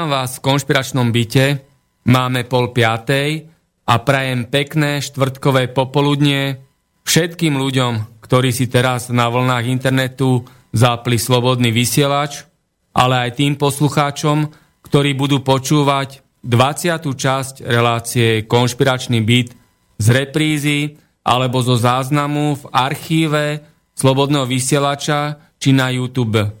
Vítam vás v konšpiračnom byte. Máme pol piatej a prajem pekné štvrtkové popoludnie všetkým ľuďom, ktorí si teraz na vlnách internetu zapli slobodný vysielač, ale aj tým poslucháčom, ktorí budú počúvať 20. časť relácie Konšpiračný byt z reprízy alebo zo záznamu v archíve Slobodného vysielača či na YouTube.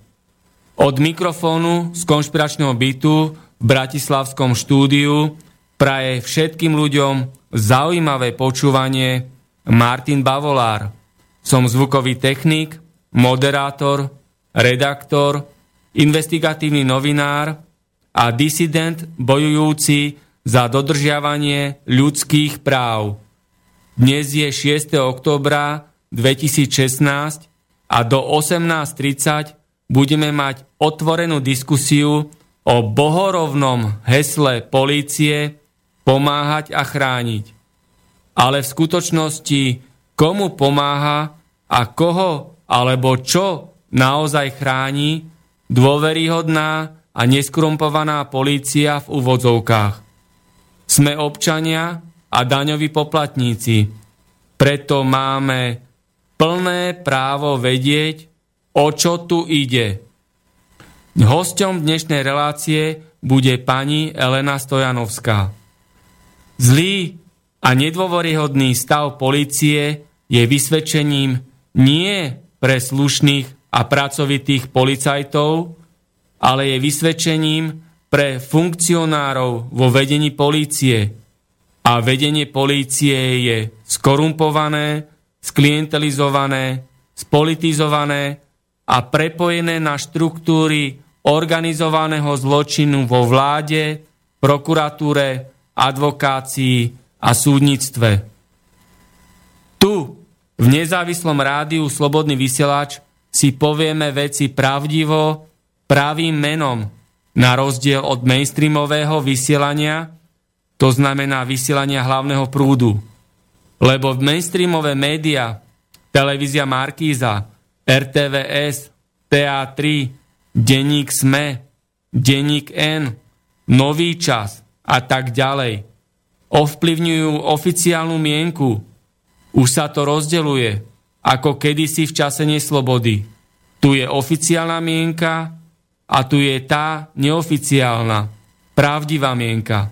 Od mikrofónu z konšpiračného bytu v Bratislavskom štúdiu praje všetkým ľuďom zaujímavé počúvanie Martin Bavolár. Som zvukový technik, moderátor, redaktor, investigatívny novinár a disident bojujúci za dodržiavanie ľudských práv. Dnes je 6. oktobra 2016 a do 18.30 budeme mať otvorenú diskusiu o bohorovnom hesle polície pomáhať a chrániť. Ale v skutočnosti komu pomáha a koho alebo čo naozaj chráni dôveryhodná a neskrumpovaná polícia v úvodzovkách. Sme občania a daňoví poplatníci, preto máme plné právo vedieť, o čo tu ide. Hosťom dnešnej relácie bude pani Elena Stojanovská. Zlý a nedôvoryhodný stav policie je vysvedčením nie pre slušných a pracovitých policajtov, ale je vysvedčením pre funkcionárov vo vedení polície. A vedenie polície je skorumpované, sklientelizované, spolitizované a prepojené na štruktúry organizovaného zločinu vo vláde, prokuratúre, advokácii a súdnictve. Tu, v nezávislom rádiu Slobodný vysielač, si povieme veci pravdivo, pravým menom, na rozdiel od mainstreamového vysielania, to znamená vysielania hlavného prúdu. Lebo mainstreamové média, televízia Markíza, RTVS, TA3, Denník SME, Denník N, Nový čas a tak ďalej. Ovplyvňujú oficiálnu mienku. Už sa to rozdeluje, ako kedysi v čase neslobody. Tu je oficiálna mienka a tu je tá neoficiálna, pravdivá mienka.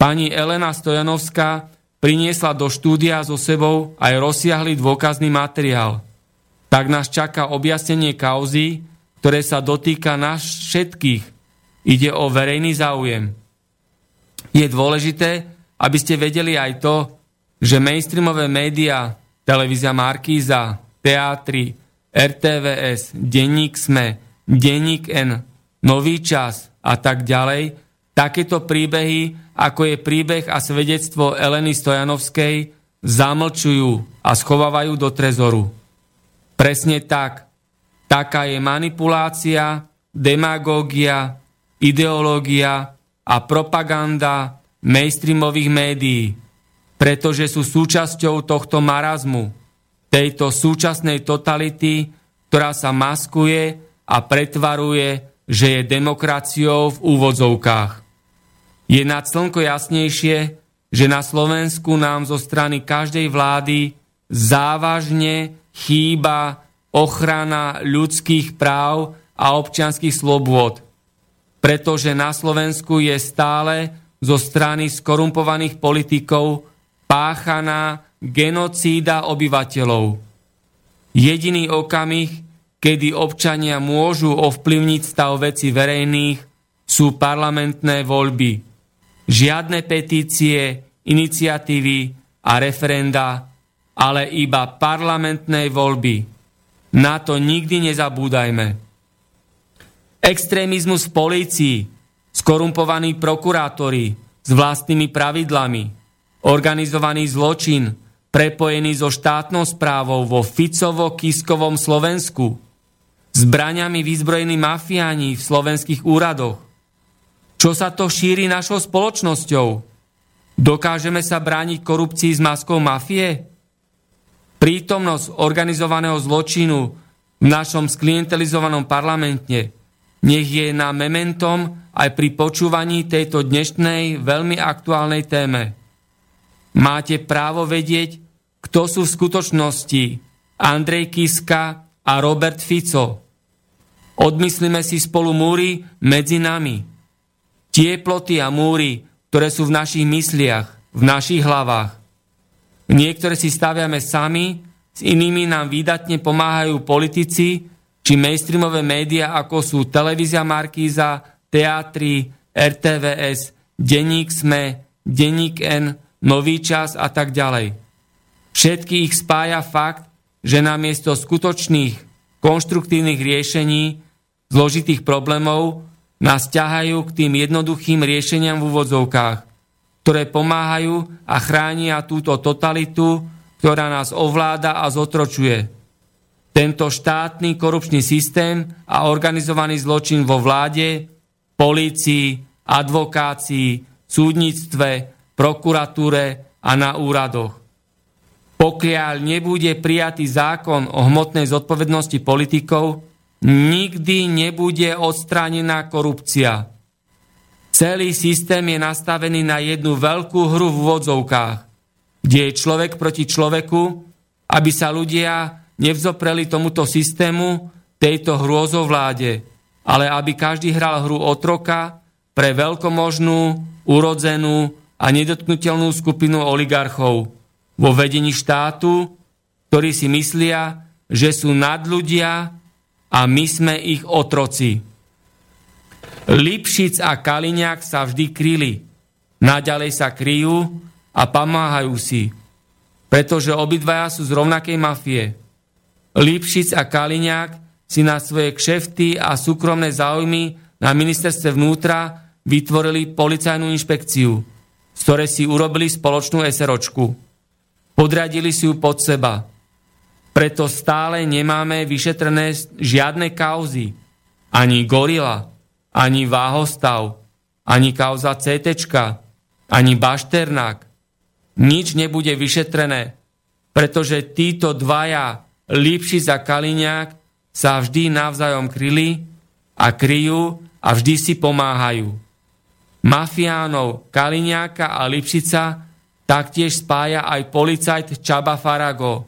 Pani Elena Stojanovská priniesla do štúdia so sebou aj rozsiahly dôkazný materiál – tak nás čaká objasnenie kauzy, ktoré sa dotýka nás všetkých. Ide o verejný záujem. Je dôležité, aby ste vedeli aj to, že mainstreamové médiá, televízia Markíza, teatry, RTVS, Denník SME, Denník N, Nový čas a tak ďalej, takéto príbehy, ako je príbeh a svedectvo Eleny Stojanovskej, zamlčujú a schovávajú do trezoru. Presne tak. Taká je manipulácia, demagógia, ideológia a propaganda mainstreamových médií, pretože sú súčasťou tohto marazmu. tejto súčasnej totality, ktorá sa maskuje a pretvaruje, že je demokraciou v úvodzovkách. Je nad slnko jasnejšie, že na Slovensku nám zo strany každej vlády závažne chýba ochrana ľudských práv a občianských slobôd, pretože na Slovensku je stále zo strany skorumpovaných politikov páchaná genocída obyvateľov. Jediný okamih, kedy občania môžu ovplyvniť stav veci verejných, sú parlamentné voľby. Žiadne petície, iniciatívy a referenda, ale iba parlamentné voľby. Na to nikdy nezabúdajme. Extrémizmus v polícii, skorumpovaní prokurátori s vlastnými pravidlami, organizovaný zločin, prepojený so štátnou správou vo Ficovo-Kiskovom Slovensku, zbraňami vyzbrojení mafiáni v slovenských úradoch. Čo sa to šíri našou spoločnosťou? Dokážeme sa brániť korupcii s maskou mafie? Prítomnosť organizovaného zločinu v našom sklientelizovanom parlamente nech je na mementom aj pri počúvaní tejto dnešnej veľmi aktuálnej téme. Máte právo vedieť, kto sú v skutočnosti Andrej Kiska a Robert Fico. Odmyslíme si spolu múry medzi nami. Tie ploty a múry, ktoré sú v našich mysliach, v našich hlavách. Niektoré si staviame sami, s inými nám výdatne pomáhajú politici či mainstreamové médiá, ako sú televízia Markíza, teatry, RTVS, Denník Sme, Denník N, Nový čas a tak ďalej. Všetky ich spája fakt, že namiesto skutočných konštruktívnych riešení zložitých problémov nás ťahajú k tým jednoduchým riešeniam v úvodzovkách, ktoré pomáhajú a chránia túto totalitu, ktorá nás ovláda a zotročuje. Tento štátny korupčný systém a organizovaný zločin vo vláde, polícii, advokácii, súdnictve, prokuratúre a na úradoch pokiaľ nebude prijatý zákon o hmotnej zodpovednosti politikov, nikdy nebude odstránená korupcia. Celý systém je nastavený na jednu veľkú hru v vodzovkách, kde je človek proti človeku, aby sa ľudia nevzopreli tomuto systému, tejto hrôzovláde, ale aby každý hral hru otroka pre veľkomožnú, urodzenú a nedotknutelnú skupinu oligarchov vo vedení štátu, ktorí si myslia, že sú nadľudia a my sme ich otroci. Lipšic a Kaliňák sa vždy kryli. Naďalej sa kryjú a pomáhajú si, pretože obidvaja sú z rovnakej mafie. Lipšic a Kaliňák si na svoje kšefty a súkromné záujmy na ministerstve vnútra vytvorili policajnú inšpekciu, z ktorej si urobili spoločnú SROčku. Podradili si ju pod seba. Preto stále nemáme vyšetrené žiadne kauzy. Ani gorila, ani váhostav, ani kauza CT, ani bašternák. Nič nebude vyšetrené, pretože títo dvaja, Lipši za Kaliňák, sa vždy navzájom kryli a kryjú a vždy si pomáhajú. Mafiánov Kaliňáka a Lipšica taktiež spája aj policajt Čaba Farago,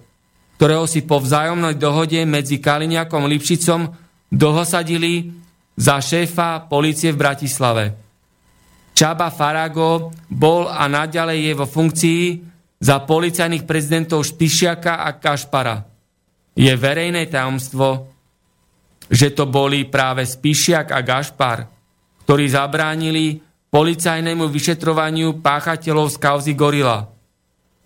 ktorého si po vzájomnej dohode medzi Kaliňakom a Lipšicom dohosadili za šéfa policie v Bratislave. Čaba Farago bol a naďalej je vo funkcii za policajných prezidentov Špišiaka a Kašpara. Je verejné tajomstvo, že to boli práve Spišiak a Gašpar, ktorí zabránili policajnému vyšetrovaniu páchateľov z kauzy Gorila.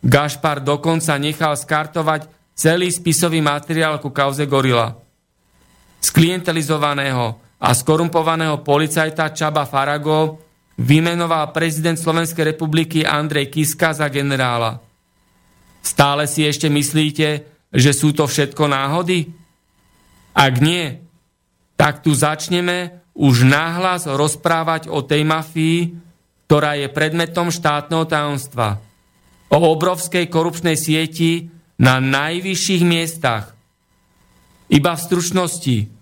Gašpar dokonca nechal skartovať celý spisový materiál ku kauze Gorila. Z klientelizovaného a skorumpovaného policajta Čaba Farago vymenoval prezident Slovenskej republiky Andrej Kiska za generála. Stále si ešte myslíte, že sú to všetko náhody? Ak nie, tak tu začneme už náhlas rozprávať o tej mafii, ktorá je predmetom štátneho tajomstva. O obrovskej korupčnej sieti na najvyšších miestach. Iba v stručnosti.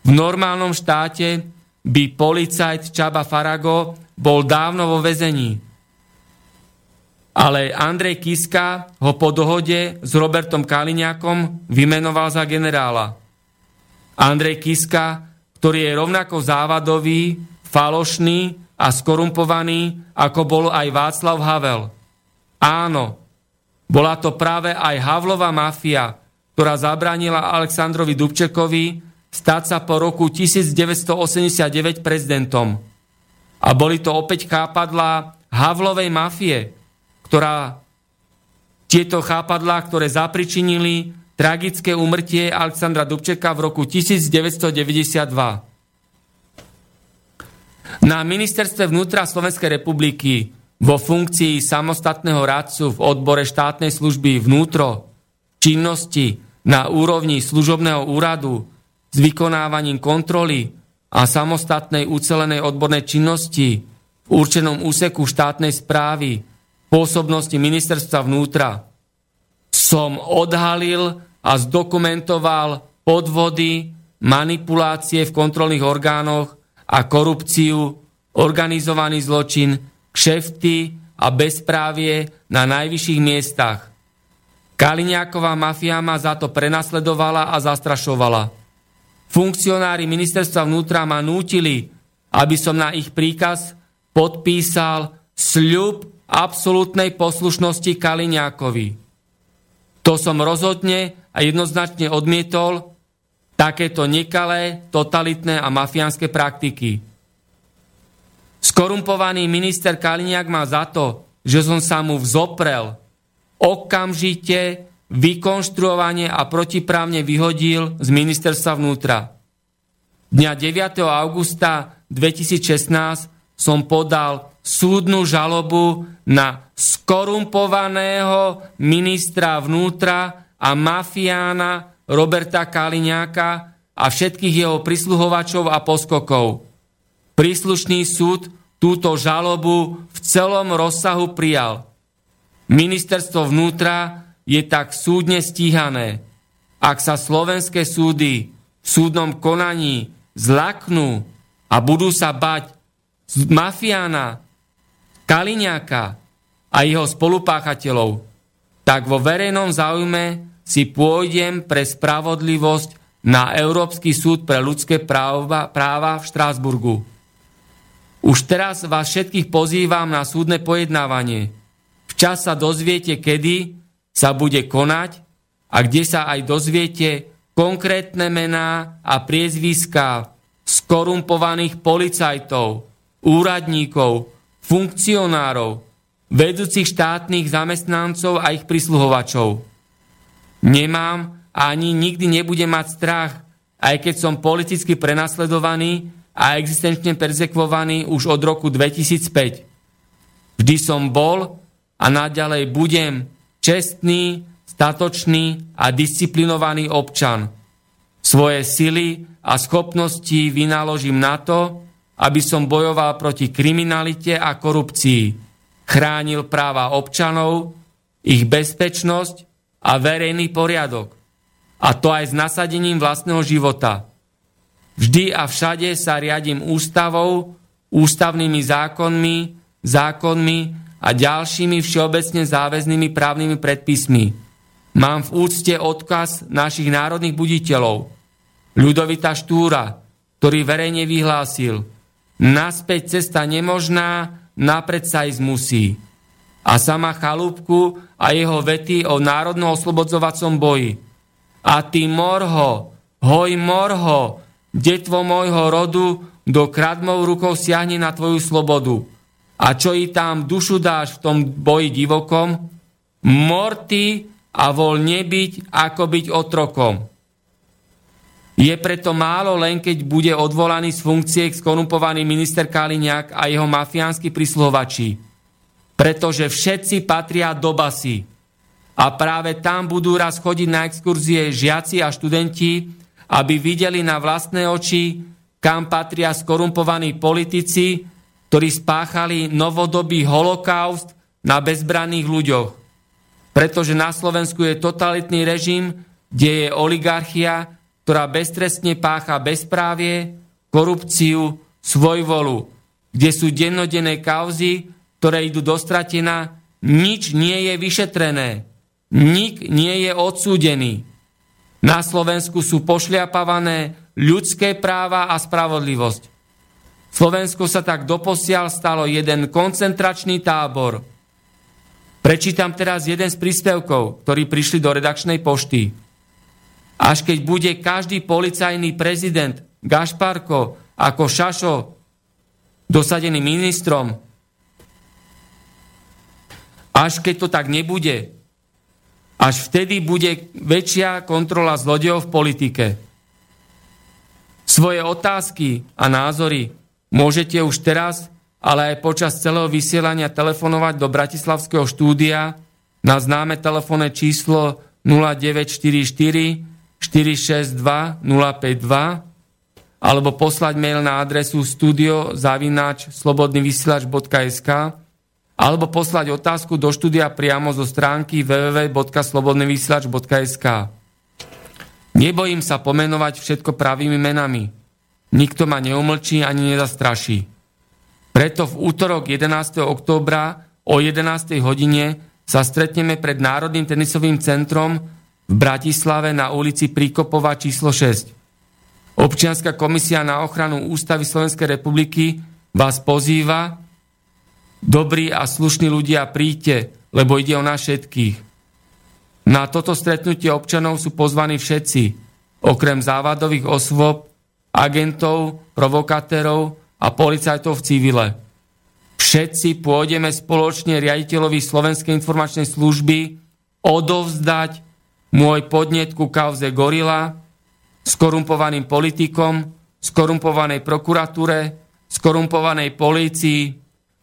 V normálnom štáte by policajt Čaba Farago bol dávno vo vezení. Ale Andrej Kiska ho po dohode s Robertom Kaliňakom vymenoval za generála. Andrej Kiska, ktorý je rovnako závadový, falošný a skorumpovaný, ako bol aj Václav Havel. Áno, bola to práve aj Havlová mafia, ktorá zabránila Aleksandrovi Dubčekovi stať sa po roku 1989 prezidentom. A boli to opäť chápadlá Havlovej mafie, ktorá tieto chápadlá, ktoré zapričinili tragické umrtie Alexandra Dubčeka v roku 1992. Na ministerstve vnútra Slovenskej republiky vo funkcii samostatného radcu v odbore štátnej služby vnútro činnosti na úrovni služobného úradu s vykonávaním kontroly a samostatnej ucelenej odbornej činnosti v určenom úseku štátnej správy pôsobnosti ministerstva vnútra som odhalil a zdokumentoval podvody, manipulácie v kontrolných orgánoch a korupciu, organizovaný zločin, kšefty a bezprávie na najvyšších miestach. Kaliňáková mafia ma za to prenasledovala a zastrašovala. Funkcionári ministerstva vnútra ma nútili, aby som na ich príkaz podpísal sľub absolútnej poslušnosti Kaliňákovi. To som rozhodne a jednoznačne odmietol takéto nekalé, totalitné a mafiánske praktiky. Skorumpovaný minister Kaliňák má za to, že som sa mu vzoprel, okamžite vykonštruovanie a protiprávne vyhodil z ministerstva vnútra. Dňa 9. augusta 2016 som podal súdnu žalobu na skorumpovaného ministra vnútra a mafiána Roberta Kaliňáka a všetkých jeho prisluhovačov a poskokov. Príslušný súd túto žalobu v celom rozsahu prijal. Ministerstvo vnútra je tak súdne stíhané. Ak sa slovenské súdy v súdnom konaní zlaknú a budú sa bať z mafiána Kaliňáka a jeho spolupáchateľov, tak vo verejnom záujme si pôjdem pre spravodlivosť na Európsky súd pre ľudské práva, práva v Štrásburgu. Už teraz vás všetkých pozývam na súdne pojednávanie. Včas sa dozviete, kedy sa bude konať a kde sa aj dozviete konkrétne mená a priezviská skorumpovaných policajtov, úradníkov, funkcionárov, vedúcich štátnych zamestnancov a ich prisluhovačov. Nemám a ani nikdy nebudem mať strach, aj keď som politicky prenasledovaný a existenčne perzekvovaný už od roku 2005. Vždy som bol a naďalej budem čestný, statočný a disciplinovaný občan. Svoje sily a schopnosti vynaložím na to, aby som bojoval proti kriminalite a korupcii, chránil práva občanov, ich bezpečnosť a verejný poriadok. A to aj s nasadením vlastného života. Vždy a všade sa riadím ústavou, ústavnými zákonmi, zákonmi a ďalšími všeobecne záväznými právnymi predpismi. Mám v úcte odkaz našich národných buditeľov, Ľudovita Štúra, ktorý verejne vyhlásil – Naspäť cesta nemožná, napred sa ísť musí. A sama Chalúbku a jeho vety o národno-oslobodzovacom boji. A ty morho, hoj morho, detvo môjho rodu, do kradmou rukou siahne na tvoju slobodu. A čo i tam dušu dáš v tom boji divokom? Morty a voľ nebyť, ako byť otrokom. Je preto málo len, keď bude odvolaný z funkcie skorumpovaný minister Kaliňák a jeho mafiánsky prisluhovači. Pretože všetci patria do basy. A práve tam budú raz chodiť na exkurzie žiaci a študenti, aby videli na vlastné oči, kam patria skorumpovaní politici, ktorí spáchali novodobý holokaust na bezbranných ľuďoch. pretože na Slovensku je totalitný režim, kde je oligarchia, ktorá beztrestne pácha bezprávie, korupciu, svojvolu, kde sú dennodenné kauzy, ktoré idú dostratená, nič nie je vyšetrené, nik nie je odsúdený. Na Slovensku sú pošliapavané ľudské práva a spravodlivosť. Slovensko sa tak doposiaľ stalo jeden koncentračný tábor. Prečítam teraz jeden z príspevkov, ktorí prišli do redakčnej pošty. Až keď bude každý policajný prezident Gašparko ako Šašo dosadený ministrom, až keď to tak nebude, až vtedy bude väčšia kontrola zlodejov v politike. Svoje otázky a názory môžete už teraz, ale aj počas celého vysielania telefonovať do Bratislavského štúdia na známe telefónne číslo 0944 462 052 alebo poslať mail na adresu studio.slobodnyvysielač.sk alebo poslať otázku do štúdia priamo zo stránky www.slobodnyvysielač.sk Nebojím sa pomenovať všetko pravými menami. Nikto ma neumlčí ani nezastraší. Preto v útorok 11. októbra o 11. hodine sa stretneme pred Národným tenisovým centrom v Bratislave na ulici Príkopova číslo 6. Občianská komisia na ochranu Ústavy Slovenskej republiky vás pozýva, dobrí a slušní ľudia, príďte, lebo ide o nás všetkých. Na toto stretnutie občanov sú pozvaní všetci, okrem závadových osôb, agentov, provokatérov a policajtov v civile. Všetci pôjdeme spoločne riaditeľovi Slovenskej informačnej služby odovzdať môj podnet ku kauze Gorila, skorumpovaným politikom, skorumpovanej prokuratúre, skorumpovanej polícii,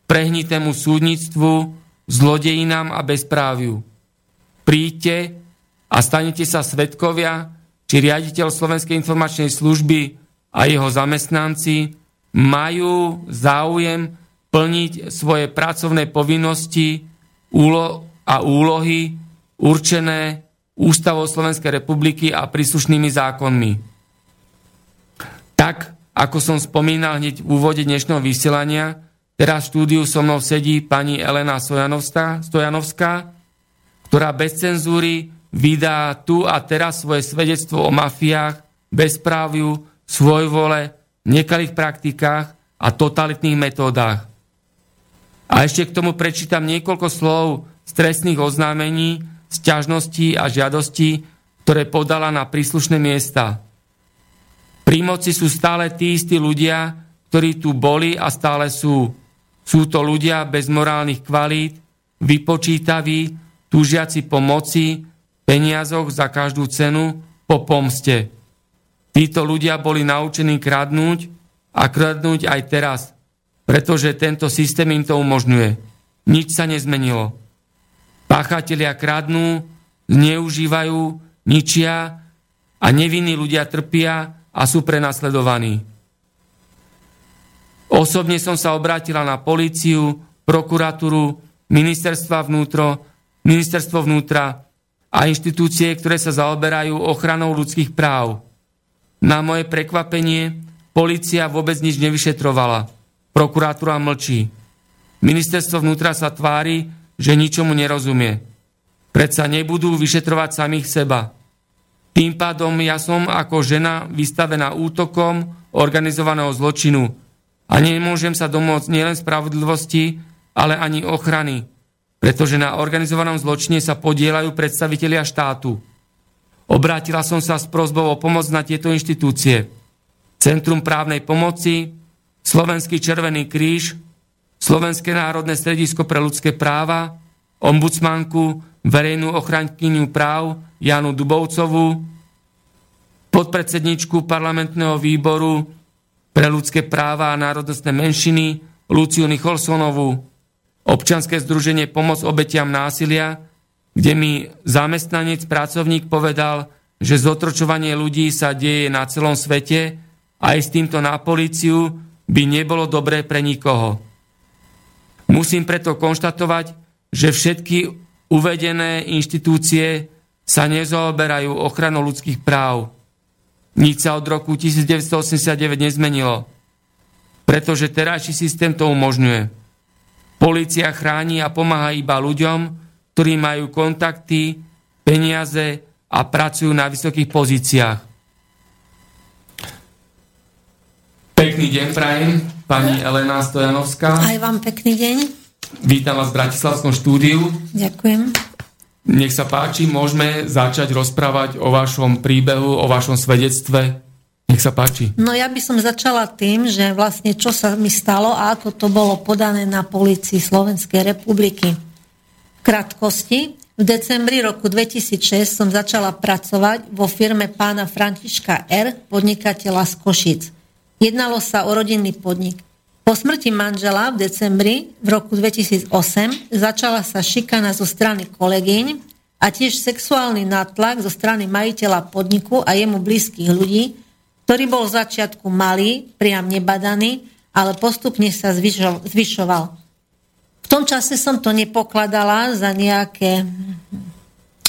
prehnitému súdnictvu, zlodejinám a bezpráviu. Príďte a stanete sa svetkovia, či riaditeľ Slovenskej informačnej služby a jeho zamestnanci majú záujem plniť svoje pracovné povinnosti a úlohy určené Ústavou Slovenskej republiky a príslušnými zákonmi. Tak, ako som spomínal hneď v úvode dnešného vysielania, teraz v štúdiu so mnou sedí pani Elena Stojanovská, Stojanovská ktorá bez cenzúry vydá tu a teraz svoje svedectvo o mafiách, bezpráviu, svojvole, nekalých praktikách a totalitných metódach. A ešte k tomu prečítam niekoľko slov z trestných oznámení, sťažností a žiadostí, ktoré podala na príslušné miesta. Pri moci sú stále tí istí ľudia, ktorí tu boli a stále sú. Sú to ľudia bez morálnych kvalít, vypočítaví, túžiaci po moci, peniazoch za každú cenu, po pomste. Títo ľudia boli naučení kradnúť a kradnúť aj teraz, pretože tento systém im to umožňuje. Nič sa nezmenilo. Páchatelia kradnú, zneužívajú, ničia a nevinní ľudia trpia a sú prenasledovaní. Osobne som sa obrátila na políciu, prokuratúru, ministerstva vnútro, ministerstvo vnútra a inštitúcie, ktoré sa zaoberajú ochranou ľudských práv. Na moje prekvapenie policia vôbec nič nevyšetrovala. Prokuratúra mlčí. Ministerstvo vnútra sa tvári, že ničomu nerozumie. Predsa nebudú vyšetrovať samých seba. Tým pádom ja som ako žena vystavená útokom organizovaného zločinu a nemôžem sa domôcť nielen spravodlivosti, ale ani ochrany, pretože na organizovanom zločine sa podielajú predstavitelia štátu. Obrátila som sa s prozbou o pomoc na tieto inštitúcie. Centrum právnej pomoci, Slovenský červený kríž, Slovenské národné stredisko pre ľudské práva, ombudsmanku, verejnú ochrankyňu práv Janu Dubovcovú, podpredsedničku parlamentného výboru pre ľudské práva a národnostné menšiny Luciu Nicholsonovú, občanské združenie Pomoc obetiam násilia, kde mi zamestnanec, pracovník povedal, že zotročovanie ľudí sa deje na celom svete a aj s týmto na políciu by nebolo dobré pre nikoho. Musím preto konštatovať, že všetky uvedené inštitúcie sa nezaoberajú ochranou ľudských práv. Nič sa od roku 1989 nezmenilo, pretože terajší systém to umožňuje. Polícia chráni a pomáha iba ľuďom, ktorí majú kontakty, peniaze a pracujú na vysokých pozíciách. Pekný deň prajem, pani Elena Stojanovská. Aj vám pekný deň. Vítam vás v Bratislavskom štúdiu. Ďakujem. Nech sa páči, môžeme začať rozprávať o vašom príbehu, o vašom svedectve. Nech sa páči. No ja by som začala tým, že vlastne čo sa mi stalo a ako to bolo podané na policii Slovenskej republiky. Krátkosti, v decembri roku 2006 som začala pracovať vo firme pána Františka R., podnikateľa z Košic. Jednalo sa o rodinný podnik. Po smrti manžela v decembri v roku 2008 začala sa šikana zo strany kolegyň a tiež sexuálny nátlak zo strany majiteľa podniku a jemu blízkych ľudí, ktorý bol v začiatku malý, priam nebadaný, ale postupne sa zvyšoval. V tom čase som to nepokladala za nejaké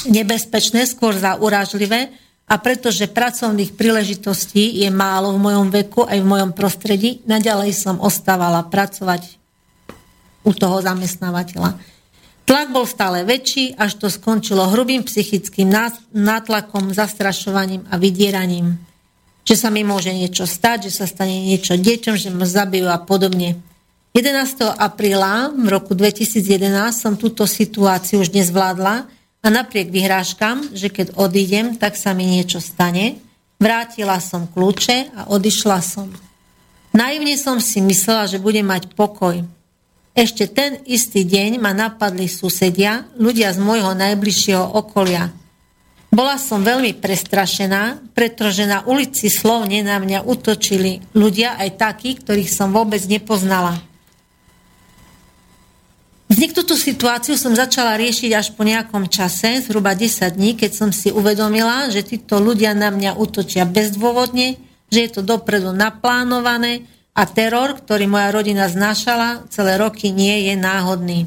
nebezpečné, skôr za uražlivé, a pretože pracovných príležitostí je málo v mojom veku aj v mojom prostredí, naďalej som ostávala pracovať u toho zamestnávateľa. Tlak bol stále väčší, až to skončilo hrubým psychickým nátlakom, zastrašovaním a vydieraním. Že sa mi môže niečo stať, že sa stane niečo deťom, že ma zabijú a podobne. 11. apríla v roku 2011 som túto situáciu už nezvládla a napriek vyhrážkam, že keď odídem, tak sa mi niečo stane, vrátila som kľúče a odišla som. Naivne som si myslela, že budem mať pokoj. Ešte ten istý deň ma napadli susedia, ľudia z môjho najbližšieho okolia. Bola som veľmi prestrašená, pretože na ulici slovne na mňa utočili ľudia aj takí, ktorých som vôbec nepoznala. Vznik túto situáciu som začala riešiť až po nejakom čase, zhruba 10 dní, keď som si uvedomila, že títo ľudia na mňa útočia bezdôvodne, že je to dopredu naplánované a teror, ktorý moja rodina znášala celé roky, nie je náhodný.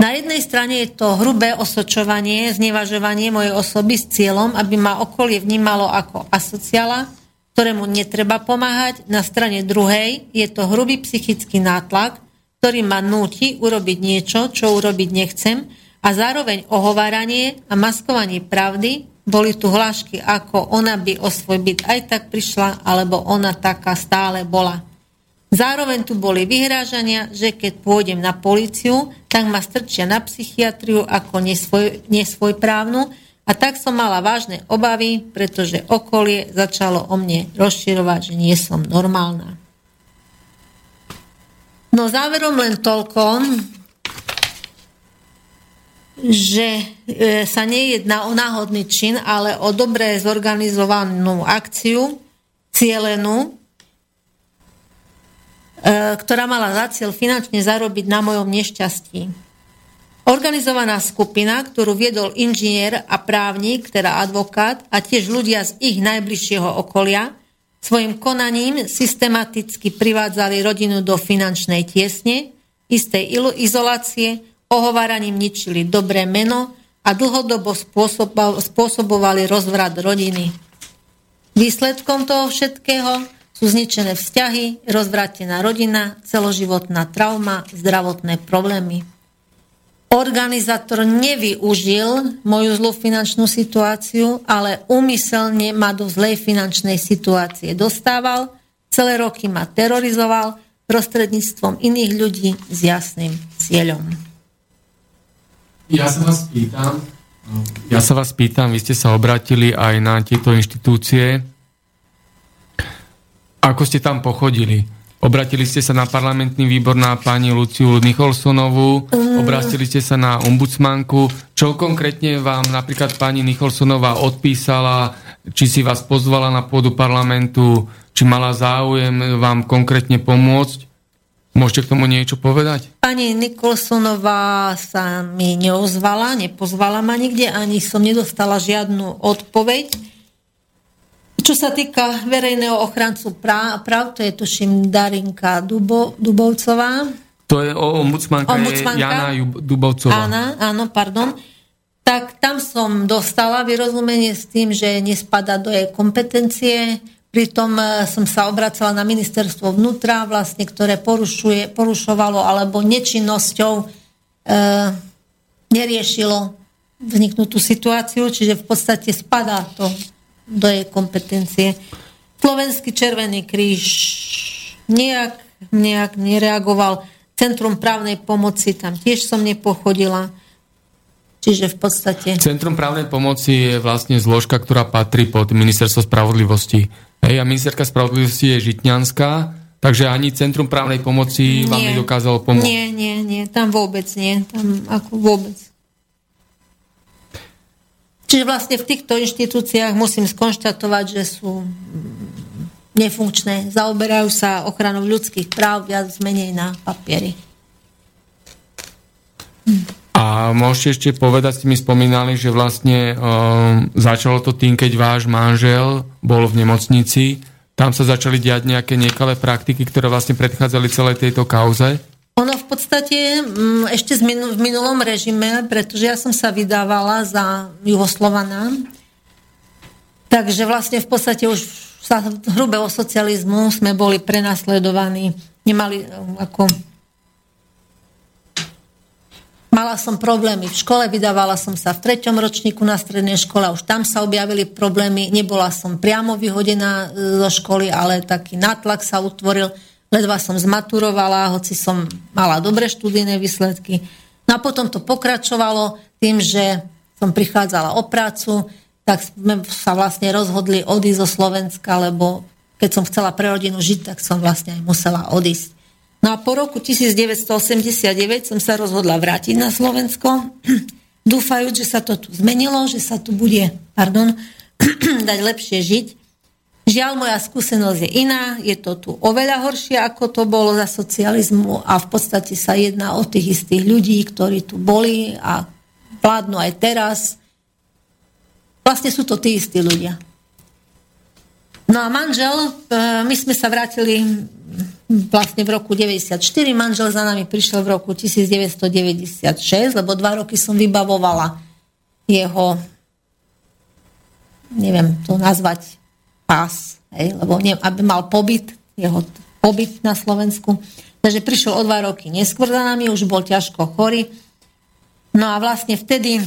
Na jednej strane je to hrubé osočovanie, znevažovanie mojej osoby s cieľom, aby ma okolie vnímalo ako asociala, ktorému netreba pomáhať. Na strane druhej je to hrubý psychický nátlak, ktorý ma núti urobiť niečo, čo urobiť nechcem a zároveň ohováranie a maskovanie pravdy boli tu hlášky, ako ona by o svoj byt aj tak prišla, alebo ona taká stále bola. Zároveň tu boli vyhrážania, že keď pôjdem na policiu, tak ma strčia na psychiatriu ako nesvoj, nesvojprávnu a tak som mala vážne obavy, pretože okolie začalo o mne rozširovať, že nie som normálna. No záverom len toľko, že e, sa nejedná o náhodný čin, ale o dobre zorganizovanú akciu, cielenú, e, ktorá mala za cieľ finančne zarobiť na mojom nešťastí. Organizovaná skupina, ktorú viedol inžinier a právnik, teda advokát a tiež ľudia z ich najbližšieho okolia, Svojim konaním systematicky privádzali rodinu do finančnej tiesne, istej izolácie, ohováraním ničili dobré meno a dlhodobo spôsobovali rozvrat rodiny. Výsledkom toho všetkého sú zničené vzťahy, rozvratená rodina, celoživotná trauma, zdravotné problémy organizátor nevyužil moju zlú finančnú situáciu, ale úmyselne ma do zlej finančnej situácie dostával, celé roky ma terorizoval prostredníctvom iných ľudí s jasným cieľom. Ja sa vás pýtam, ja sa vás pýtam, vy ste sa obratili aj na tieto inštitúcie. Ako ste tam pochodili? Obratili ste sa na parlamentný výbor na pani Luciu Nicholsonovú, mm. obratili ste sa na ombudsmanku. Čo konkrétne vám napríklad pani Nicholsonová odpísala, či si vás pozvala na pôdu parlamentu, či mala záujem vám konkrétne pomôcť? Môžete k tomu niečo povedať? Pani Nikolsonová sa mi neozvala, nepozvala ma nikde, ani som nedostala žiadnu odpoveď. Čo sa týka verejného ochrancu práv, práv to je tuším Darinka Dubo, Dubovcová. To je ombudsmanka, ombudsmanka. Je Jana Dubovcová. Áno, áno, pardon. Tak tam som dostala vyrozumenie s tým, že nespada do jej kompetencie. Pritom e, som sa obracala na ministerstvo vnútra, vlastne, ktoré porušuje, porušovalo alebo nečinnosťou e, neriešilo vzniknutú situáciu, čiže v podstate spadá to do jej kompetencie. Slovenský Červený kríž nejak, nejak nereagoval. Centrum právnej pomoci, tam tiež som nepochodila. Čiže v podstate... Centrum právnej pomoci je vlastne zložka, ktorá patrí pod ministerstvo spravodlivosti. Hej, a ministerka spravodlivosti je Žitňanská, takže ani Centrum právnej pomoci nie, vám nedokázalo pomôcť. Nie, nie, nie, tam vôbec nie. Tam ako vôbec. Čiže vlastne v týchto inštitúciách musím skonštatovať, že sú nefunkčné. Zaoberajú sa ochranou ľudských práv viac menej na papieri. A môžete ešte povedať, ste mi spomínali, že vlastne um, začalo to tým, keď váš manžel bol v nemocnici. Tam sa začali diať nejaké nekalé praktiky, ktoré vlastne predchádzali celej tejto kauze? Ono v podstate m, mm, ešte v minulom režime, pretože ja som sa vydávala za Jugoslovana, takže vlastne v podstate už za hrubého socializmu sme boli prenasledovaní. Nemali um, ako... Mala som problémy v škole, vydávala som sa v treťom ročníku na strednej škole, už tam sa objavili problémy, nebola som priamo vyhodená e, zo školy, ale taký nátlak sa utvoril, ledva som zmaturovala, hoci som mala dobré študijné výsledky. No a potom to pokračovalo tým, že som prichádzala o prácu, tak sme sa vlastne rozhodli odísť zo Slovenska, lebo keď som chcela pre rodinu žiť, tak som vlastne aj musela odísť. No a po roku 1989 som sa rozhodla vrátiť na Slovensko, dúfajúc, že sa to tu zmenilo, že sa tu bude, pardon, dať lepšie žiť. Žiaľ, moja skúsenosť je iná, je to tu oveľa horšie, ako to bolo za socializmu a v podstate sa jedná o tých istých ľudí, ktorí tu boli a vládnu aj teraz Vlastne sú to tí istí ľudia. No a manžel, e, my sme sa vrátili vlastne v roku 94, manžel za nami prišiel v roku 1996, lebo dva roky som vybavovala jeho, neviem to nazvať, pás, hej, lebo ne, aby mal pobyt, jeho pobyt na Slovensku. Takže prišiel o dva roky neskôr za nami, už bol ťažko chorý. No a vlastne vtedy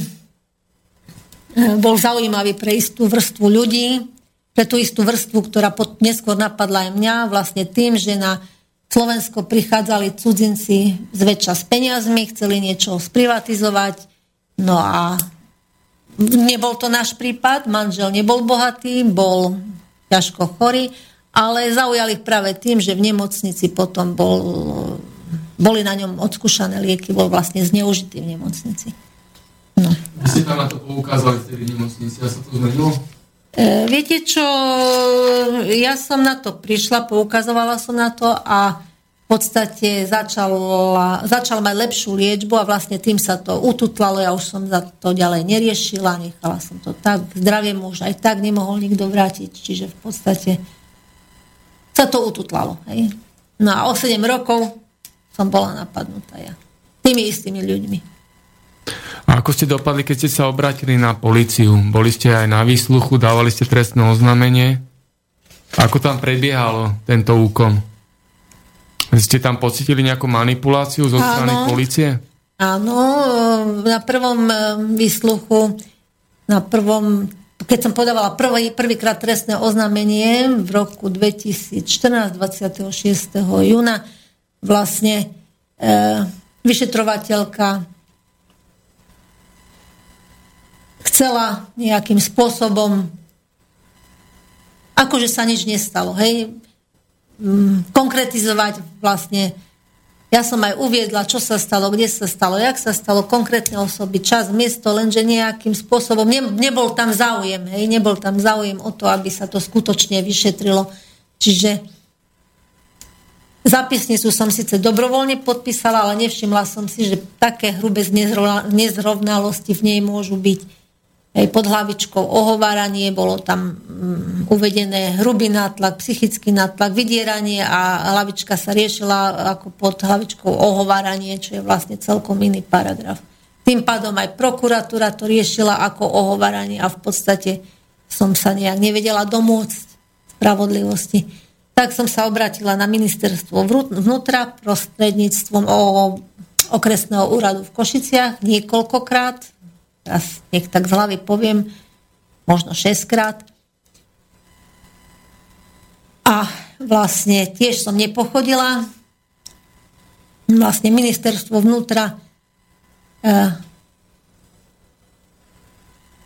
bol zaujímavý pre istú vrstvu ľudí, pre tú istú vrstvu, ktorá pod, neskôr napadla aj mňa, vlastne tým, že na Slovensko prichádzali cudzinci zväčša s peniazmi, chceli niečo sprivatizovať, no a nebol to náš prípad, manžel nebol bohatý, bol ťažko chorý, ale zaujali ich práve tým, že v nemocnici potom bol, boli na ňom odskúšané lieky, bol vlastne zneužitý v nemocnici. No. Vy ste tam na to poukázali v tej nemocnici a sa to zmenilo? E, viete čo, ja som na to prišla, poukazovala som na to a v podstate začala, začal mať lepšiu liečbu a vlastne tým sa to ututlalo, ja už som za to ďalej neriešila, nechala som to tak, zdravie mu už aj tak nemohol nikto vrátiť, čiže v podstate sa to ututlalo. Hej. No a o 7 rokov som bola napadnutá ja. Tými istými ľuďmi. A ako ste dopadli, keď ste sa obratili na policiu? Boli ste aj na výsluchu, dávali ste trestné oznámenie? Ako tam prebiehalo tento úkon? Ste tam pocitili nejakú manipuláciu zo strany policie? Áno, na prvom eh, výsluchu, na prvom, keď som podávala prvý, prvýkrát trestné oznámenie v roku 2014, 26. júna, vlastne e, vyšetrovateľka chcela nejakým spôsobom akože sa nič nestalo, hej, mm, konkretizovať vlastne ja som aj uviedla, čo sa stalo, kde sa stalo, jak sa stalo, konkrétne osoby, čas, miesto, lenže nejakým spôsobom ne, nebol tam záujem, hej, nebol tam záujem o to, aby sa to skutočne vyšetrilo. Čiže zápisnicu som síce dobrovoľne podpísala, ale nevšimla som si, že také hrubé nezrovnalosti v nej môžu byť aj pod hlavičkou ohováranie, bolo tam um, uvedené hrubý nátlak, psychický nátlak, vydieranie a hlavička sa riešila ako pod hlavičkou ohováranie, čo je vlastne celkom iný paragraf. Tým pádom aj prokuratúra to riešila ako ohováranie a v podstate som sa nejak nevedela domôcť spravodlivosti. Tak som sa obratila na ministerstvo vnútra prostredníctvom o okresného úradu v Košiciach niekoľkokrát teraz nech tak z hlavy poviem, možno 6 krát. A vlastne tiež som nepochodila. Vlastne ministerstvo vnútra eh,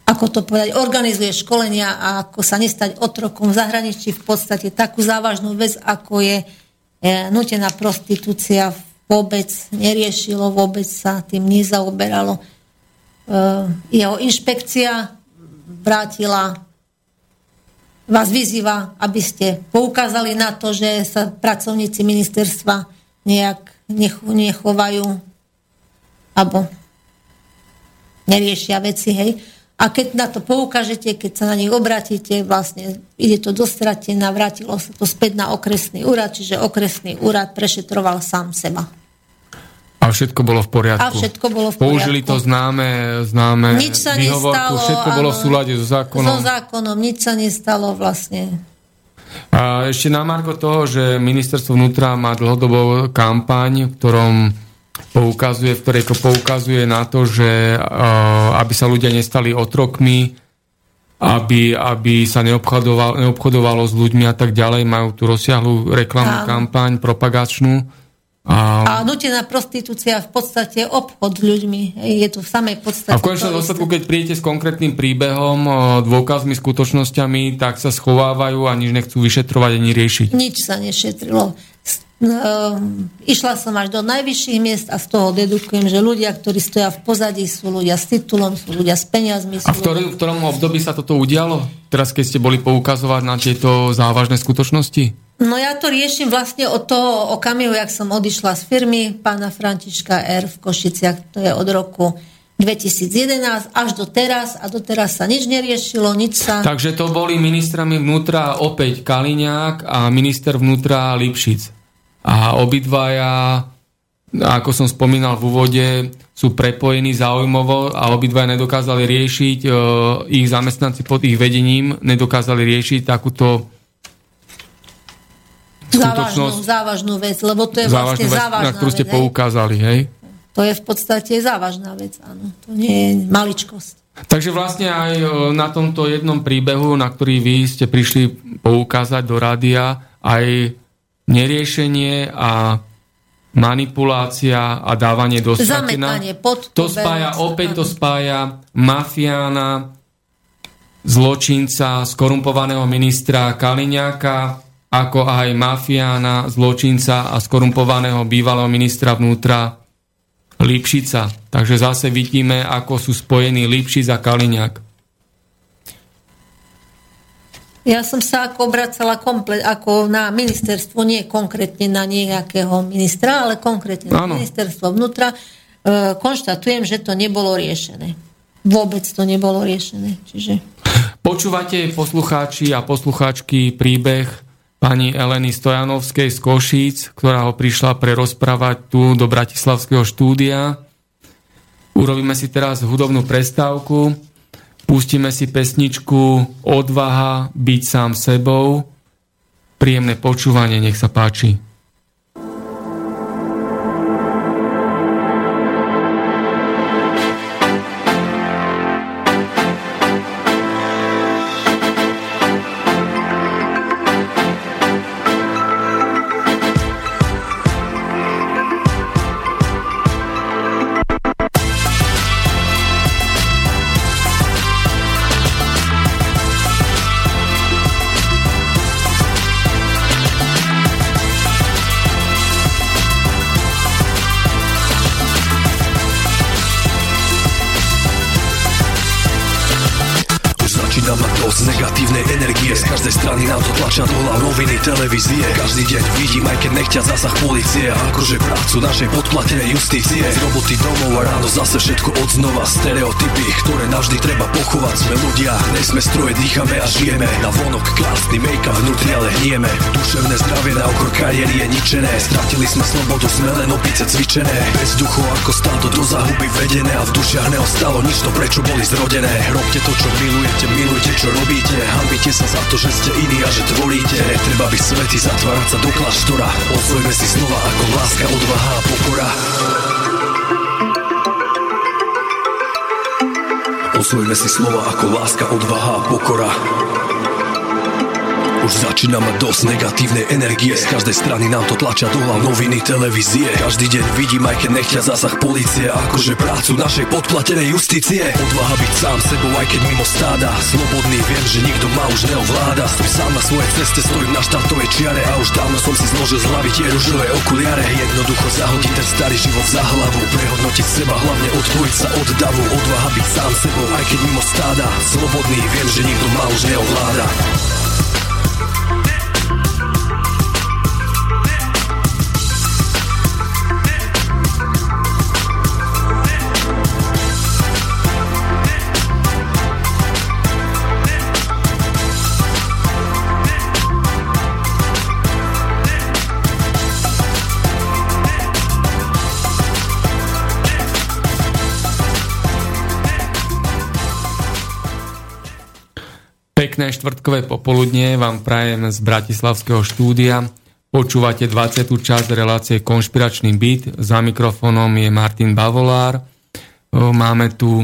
ako to povedať, organizuje školenia a ako sa nestať otrokom v zahraničí v podstate takú závažnú vec, ako je eh, nutená prostitúcia vôbec neriešilo, vôbec sa tým nezaoberalo jeho inšpekcia vrátila vás vyzýva, aby ste poukázali na to, že sa pracovníci ministerstva nejak nechovajú alebo neriešia veci, hej. A keď na to poukážete, keď sa na nich obratíte, vlastne ide to dostratená, vrátilo sa to späť na okresný úrad, čiže okresný úrad prešetroval sám seba. A všetko bolo v poriadku. A všetko bolo v poriadku. Použili to známe, známe nič sa nestalo, všetko bolo v súlade so zákonom. So zákonom, nič sa nestalo vlastne. A ešte na marko toho, že ministerstvo vnútra má dlhodobú kampaň, v ktorom poukazuje, v ktorej poukazuje na to, že aby sa ľudia nestali otrokmi, aby, aby sa neobchodovalo, neobchodovalo s ľuďmi a tak ďalej. Majú tu rozsiahlu reklamnú kampaň propagačnú a, a nutená prostitúcia v podstate obchod s ľuďmi. Je to v samej podstate. A v konečnom dôsledku, keď prídete s konkrétnym príbehom, dôkazmi, skutočnosťami, tak sa schovávajú a nič nechcú vyšetrovať ani riešiť. Nič sa nešetrilo. Uh, išla som až do najvyšších miest a z toho dedukujem, že ľudia, ktorí stoja v pozadí, sú ľudia s titulom, sú ľudia s peniazmi. Sú a v ľudia... v ktorom období sa toto udialo? Teraz, keď ste boli poukazovať na tieto závažné skutočnosti? No ja to riešim vlastne od toho okamihu, jak som odišla z firmy pána Františka R. v Košiciach, to je od roku 2011 až do teraz a doteraz sa nič neriešilo, nič sa... Takže to boli ministrami vnútra opäť Kaliňák a minister vnútra Lipšic. A obidvaja, ako som spomínal v úvode, sú prepojení záujmovo a obidvaja nedokázali riešiť, e, ich zamestnanci pod ich vedením nedokázali riešiť takúto závažnú, závažnú vec, lebo to je vlastne vec, závažná na ktorú ste vec, poukázali, hej? To je v podstate závažná vec, áno. To nie je maličkosť. Takže vlastne aj e, na tomto jednom príbehu, na ktorý vy ste prišli poukázať do rádia, aj neriešenie a manipulácia a dávanie do stratená. To spája, opäť to spája mafiána, zločinca, skorumpovaného ministra Kaliňáka, ako aj mafiána, zločinca a skorumpovaného bývalého ministra vnútra Lipšica. Takže zase vidíme, ako sú spojení Lipšic a Kaliňák. Ja som sa ako obracala komplet, ako na ministerstvo, nie konkrétne na nejakého ministra, ale konkrétne na ministerstvo vnútra. E, konštatujem, že to nebolo riešené. Vôbec to nebolo riešené. Čiže... Počúvate poslucháči a poslucháčky príbeh pani Eleny Stojanovskej z Košíc, ktorá ho prišla prerozprávať tu do Bratislavského štúdia. Urobíme si teraz hudobnú prestávku, pustíme si pesničku Odvaha byť sám sebou. Príjemné počúvanie, nech sa páči. Keď nechťa zásah policie Akože prácu našej podplatenej justície. Z roboty domov a ráno zase všetko od znova. Stereotypy, ktoré navždy treba pochovať. Sme ľudia, nejsme stroje, dýchame a žijeme. Na vonok krásny make-up vnútri, ale hnieme Duševné zdravie na okor kariéry je ničené. Stratili sme slobodu, sme len opice cvičené. Bez duchu ako stádo do zahuby vedené A v dušiach neostalo nič to, prečo boli zrodené. Robte to, čo milujete, milujte, čo robíte. Hambite sa za to, že ste iní a že tvoríte. Netreba by svety zatvárať sa do kláštora. Osvojme si slova ako láska, odvaha a pokora. Osvojme si slova ako láska, odvaha a pokora už začína mať dosť negatívnej energie. Z každej strany nám to tlačia do hlav noviny, televízie. Každý deň vidím, aj keď nechťa zásah policie Akože prácu našej podplatenej justície. Odvaha byť sám sebou, aj keď mimo stáda. Slobodný viem, že nikto ma už neovláda. Stoj sám na svojej ceste, stojím na štartovej čiare. A už dávno som si zložil z hlavy tie ružové okuliare. Jednoducho zahodiť ten starý život za hlavu. Prehodnotiť seba, hlavne odpojiť sa od davu. Odvaha byť sám sebou, aj keď mimo stáda. Slobodný viem, že nikto ma už neovláda Pekné štvrtkové popoludnie vám prajem z Bratislavského štúdia. Počúvate 20. časť relácie Konšpiračný byt. Za mikrofónom je Martin Bavolár. Máme tu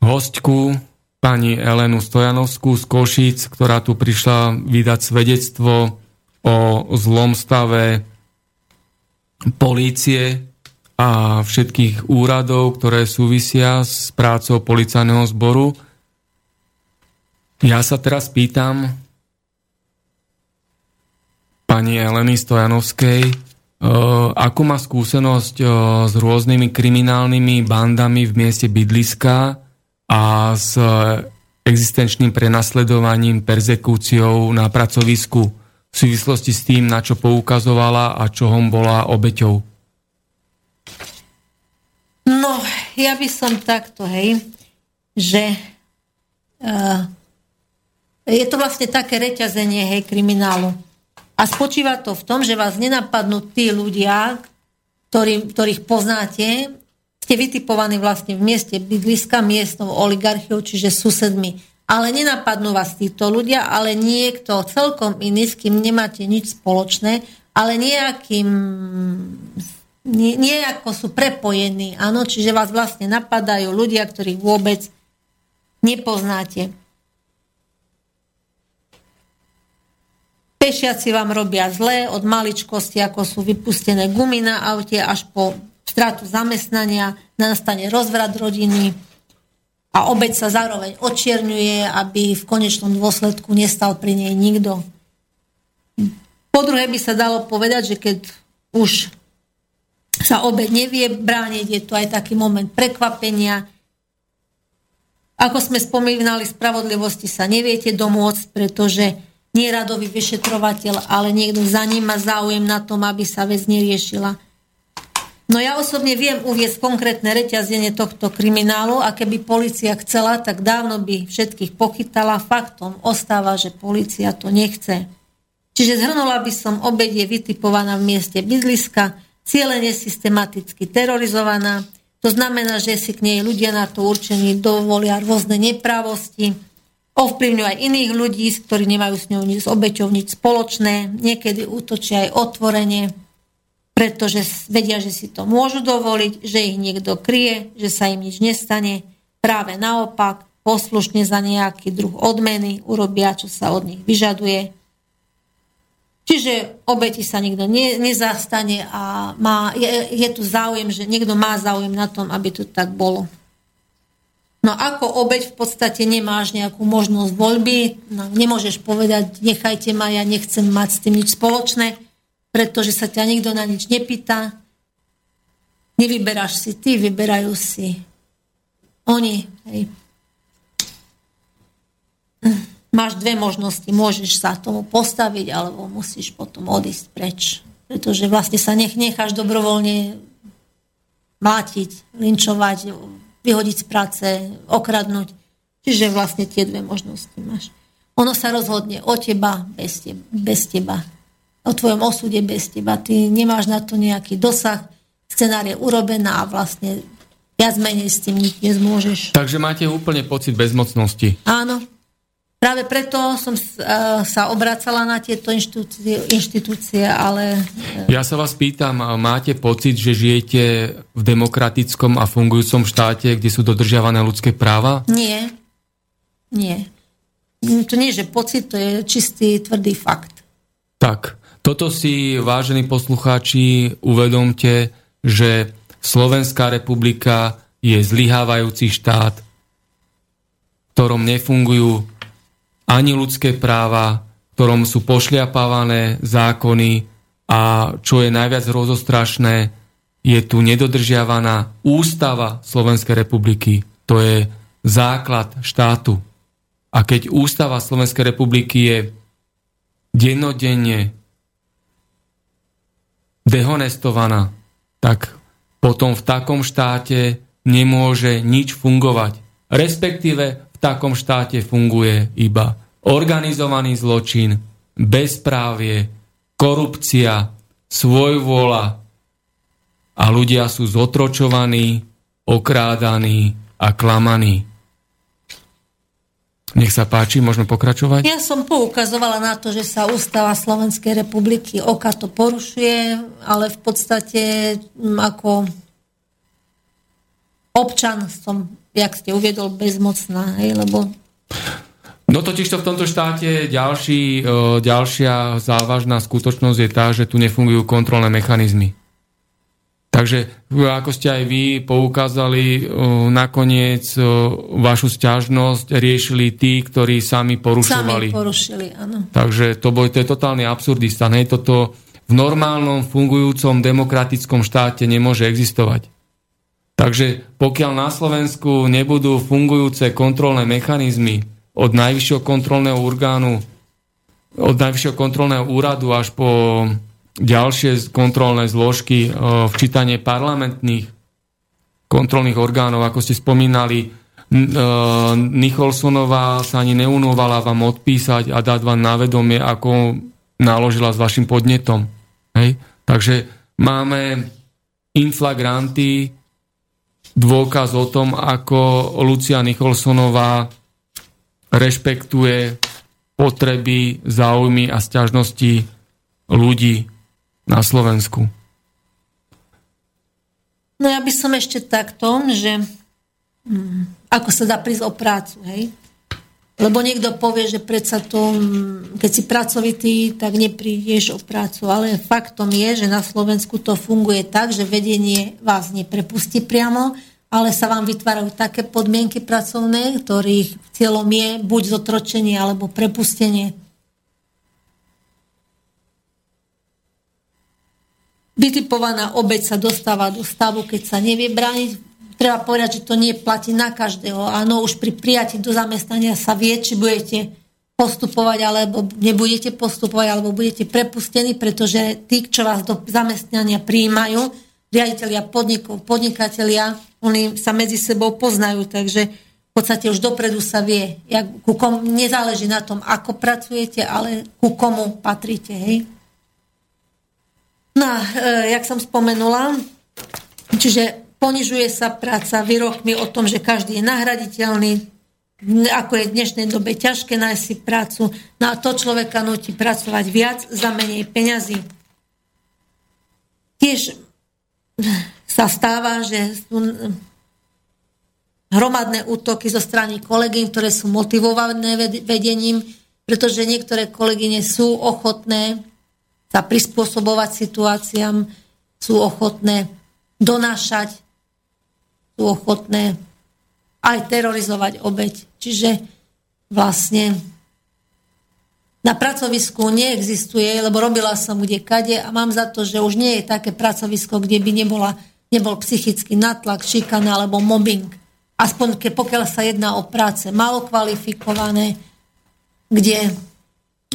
hostku, pani Elenu Stojanovskú z Košíc, ktorá tu prišla vydať svedectvo o zlom stave polície a všetkých úradov, ktoré súvisia s prácou policajného zboru. Ja sa teraz pýtam pani Eleny Stojanovskej, e, akú má skúsenosť e, s rôznymi kriminálnymi bandami v mieste bydliska a s existenčným prenasledovaním, persekúciou na pracovisku v súvislosti s tým, na čo poukazovala a čohom bola obeťou? No, ja by som takto, hej, že uh, je to vlastne také reťazenie hej, kriminálu. A spočíva to v tom, že vás nenapadnú tí ľudia, ktorý, ktorých poznáte, ste vytipovaní vlastne v mieste bydliska miestnou oligarchiou, čiže susedmi. Ale nenapadnú vás títo ľudia, ale niekto celkom iný, s kým nemáte nič spoločné, ale nejakým nejako sú prepojení, áno, čiže vás vlastne napadajú ľudia, ktorých vôbec nepoznáte. Pešiaci vám robia zlé od maličkosti, ako sú vypustené gumy na aute, až po stratu zamestnania, nastane rozvrat rodiny a obeď sa zároveň očierňuje, aby v konečnom dôsledku nestal pri nej nikto. Po druhé by sa dalo povedať, že keď už sa obeď nevie brániť, je to aj taký moment prekvapenia. Ako sme spomínali, spravodlivosti sa neviete domôcť, pretože nie radový vyšetrovateľ, ale niekto za ním má záujem na tom, aby sa vec neriešila. No ja osobne viem uviesť konkrétne reťazenie tohto kriminálu a keby policia chcela, tak dávno by všetkých pochytala. Faktom ostáva, že policia to nechce. Čiže zhrnula by som, obeď je vytipovaná v mieste bydliska, cieľene systematicky terorizovaná. To znamená, že si k nej ľudia na to určení dovolia rôzne nepravosti, ovplyvňujú aj iných ľudí, ktorí nemajú s ňou s obeťou nič spoločné, niekedy útočia aj otvorene, pretože vedia, že si to môžu dovoliť, že ich niekto kryje, že sa im nič nestane. Práve naopak, poslušne za nejaký druh odmeny urobia, čo sa od nich vyžaduje. Čiže obeti sa nikto ne, nezastane a má, je, je tu záujem, že niekto má záujem na tom, aby to tak bolo. No ako obeď v podstate nemáš nejakú možnosť voľby, no, nemôžeš povedať, nechajte ma, ja nechcem mať s tým nič spoločné, pretože sa ťa nikto na nič nepýta. Nevyberáš si ty, vyberajú si oni. Hej. máš dve možnosti. Môžeš sa tomu postaviť, alebo musíš potom odísť preč. Pretože vlastne sa nech necháš dobrovoľne mlátiť, linčovať, vyhodiť z práce, okradnúť. Čiže vlastne tie dve možnosti máš. Ono sa rozhodne o teba, bez teba. Bez teba. O tvojom osude bez teba. Ty nemáš na to nejaký dosah. Scenár je urobená a vlastne viac menej s tým nič nezmôžeš. Takže máte úplne pocit bezmocnosti. Áno. Práve preto som sa obracala na tieto inštitúcie, inštitúcie ale... E, ja sa vás pýtam, máte pocit, že žijete v demokratickom a fungujúcom štáte, kde sú dodržiavané ľudské práva? Nie. Nie. To nie je, že pocit, to je čistý, tvrdý fakt. Tak, toto si, vážení poslucháči, uvedomte, že Slovenská republika je zlyhávajúci štát, v ktorom nefungujú ani ľudské práva, ktorom sú pošliapávané zákony a čo je najviac rozostrašné, je tu nedodržiavaná ústava Slovenskej republiky. To je základ štátu. A keď ústava Slovenskej republiky je dennodenne dehonestovaná, tak potom v takom štáte nemôže nič fungovať. Respektíve takom štáte funguje iba organizovaný zločin, bezprávie, korupcia, svojvola a ľudia sú zotročovaní, okrádaní a klamaní. Nech sa páči, môžeme pokračovať? Ja som poukazovala na to, že sa ústava Slovenskej republiky oka to porušuje, ale v podstate ako občan som jak ste uviedol, bezmocná, hej, lebo... No totiž to v tomto štáte ďalší, e, ďalšia závažná skutočnosť je tá, že tu nefungujú kontrolné mechanizmy. Takže ako ste aj vy poukázali, e, nakoniec e, vašu stiažnosť riešili tí, ktorí sami porušovali. Sami porušili, áno. Takže to, boj, to je totálny absurdista. Hej, toto v normálnom fungujúcom demokratickom štáte nemôže existovať. Takže pokiaľ na Slovensku nebudú fungujúce kontrolné mechanizmy od najvyššieho kontrolného orgánu, od najvyššieho kontrolného úradu až po ďalšie kontrolné zložky, e, včítanie parlamentných kontrolných orgánov, ako ste spomínali, e, Nicholsonová sa ani neunovala vám odpísať a dať vám na vedomie, ako naložila s vašim podnetom. Hej? Takže máme inflagranty, dôkaz o tom, ako Lucia Nicholsonová rešpektuje potreby, záujmy a sťažnosti ľudí na Slovensku. No ja by som ešte takto, že hm, ako sa dá prísť o prácu, hej? Lebo niekto povie, že predsa to, hm, keď si pracovitý, tak neprídeš o prácu. Ale faktom je, že na Slovensku to funguje tak, že vedenie vás neprepustí priamo, ale sa vám vytvárajú také podmienky pracovné, ktorých cieľom je buď zotročenie alebo prepustenie. Vytipovaná obeď sa dostáva do stavu, keď sa nevie brániť, treba povedať, že to nie platí na každého. Áno, už pri prijatí do zamestnania sa vie, či budete postupovať, alebo nebudete postupovať, alebo budete prepustení, pretože tí, čo vás do zamestnania prijímajú, riaditeľia podnikov, podnikatelia, oni sa medzi sebou poznajú, takže v podstate už dopredu sa vie, jak, ku kom, nezáleží na tom, ako pracujete, ale ku komu patríte, hej. No, e, jak som spomenula, čiže ponižuje sa práca výrokmi o tom, že každý je nahraditeľný, ako je v dnešnej dobe ťažké nájsť si prácu, no a to človeka nutí pracovať viac za menej peňazí. Tiež sa stáva, že sú hromadné útoky zo strany kolegyň, ktoré sú motivované vedením, pretože niektoré kolegyne sú ochotné sa prispôsobovať situáciám, sú ochotné donášať sú ochotné aj terorizovať obeď. Čiže vlastne na pracovisku neexistuje, lebo robila som kde kade a mám za to, že už nie je také pracovisko, kde by nebola, nebol psychický natlak, šikana alebo mobbing. Aspoň ke, pokiaľ sa jedná o práce malo kvalifikované, kde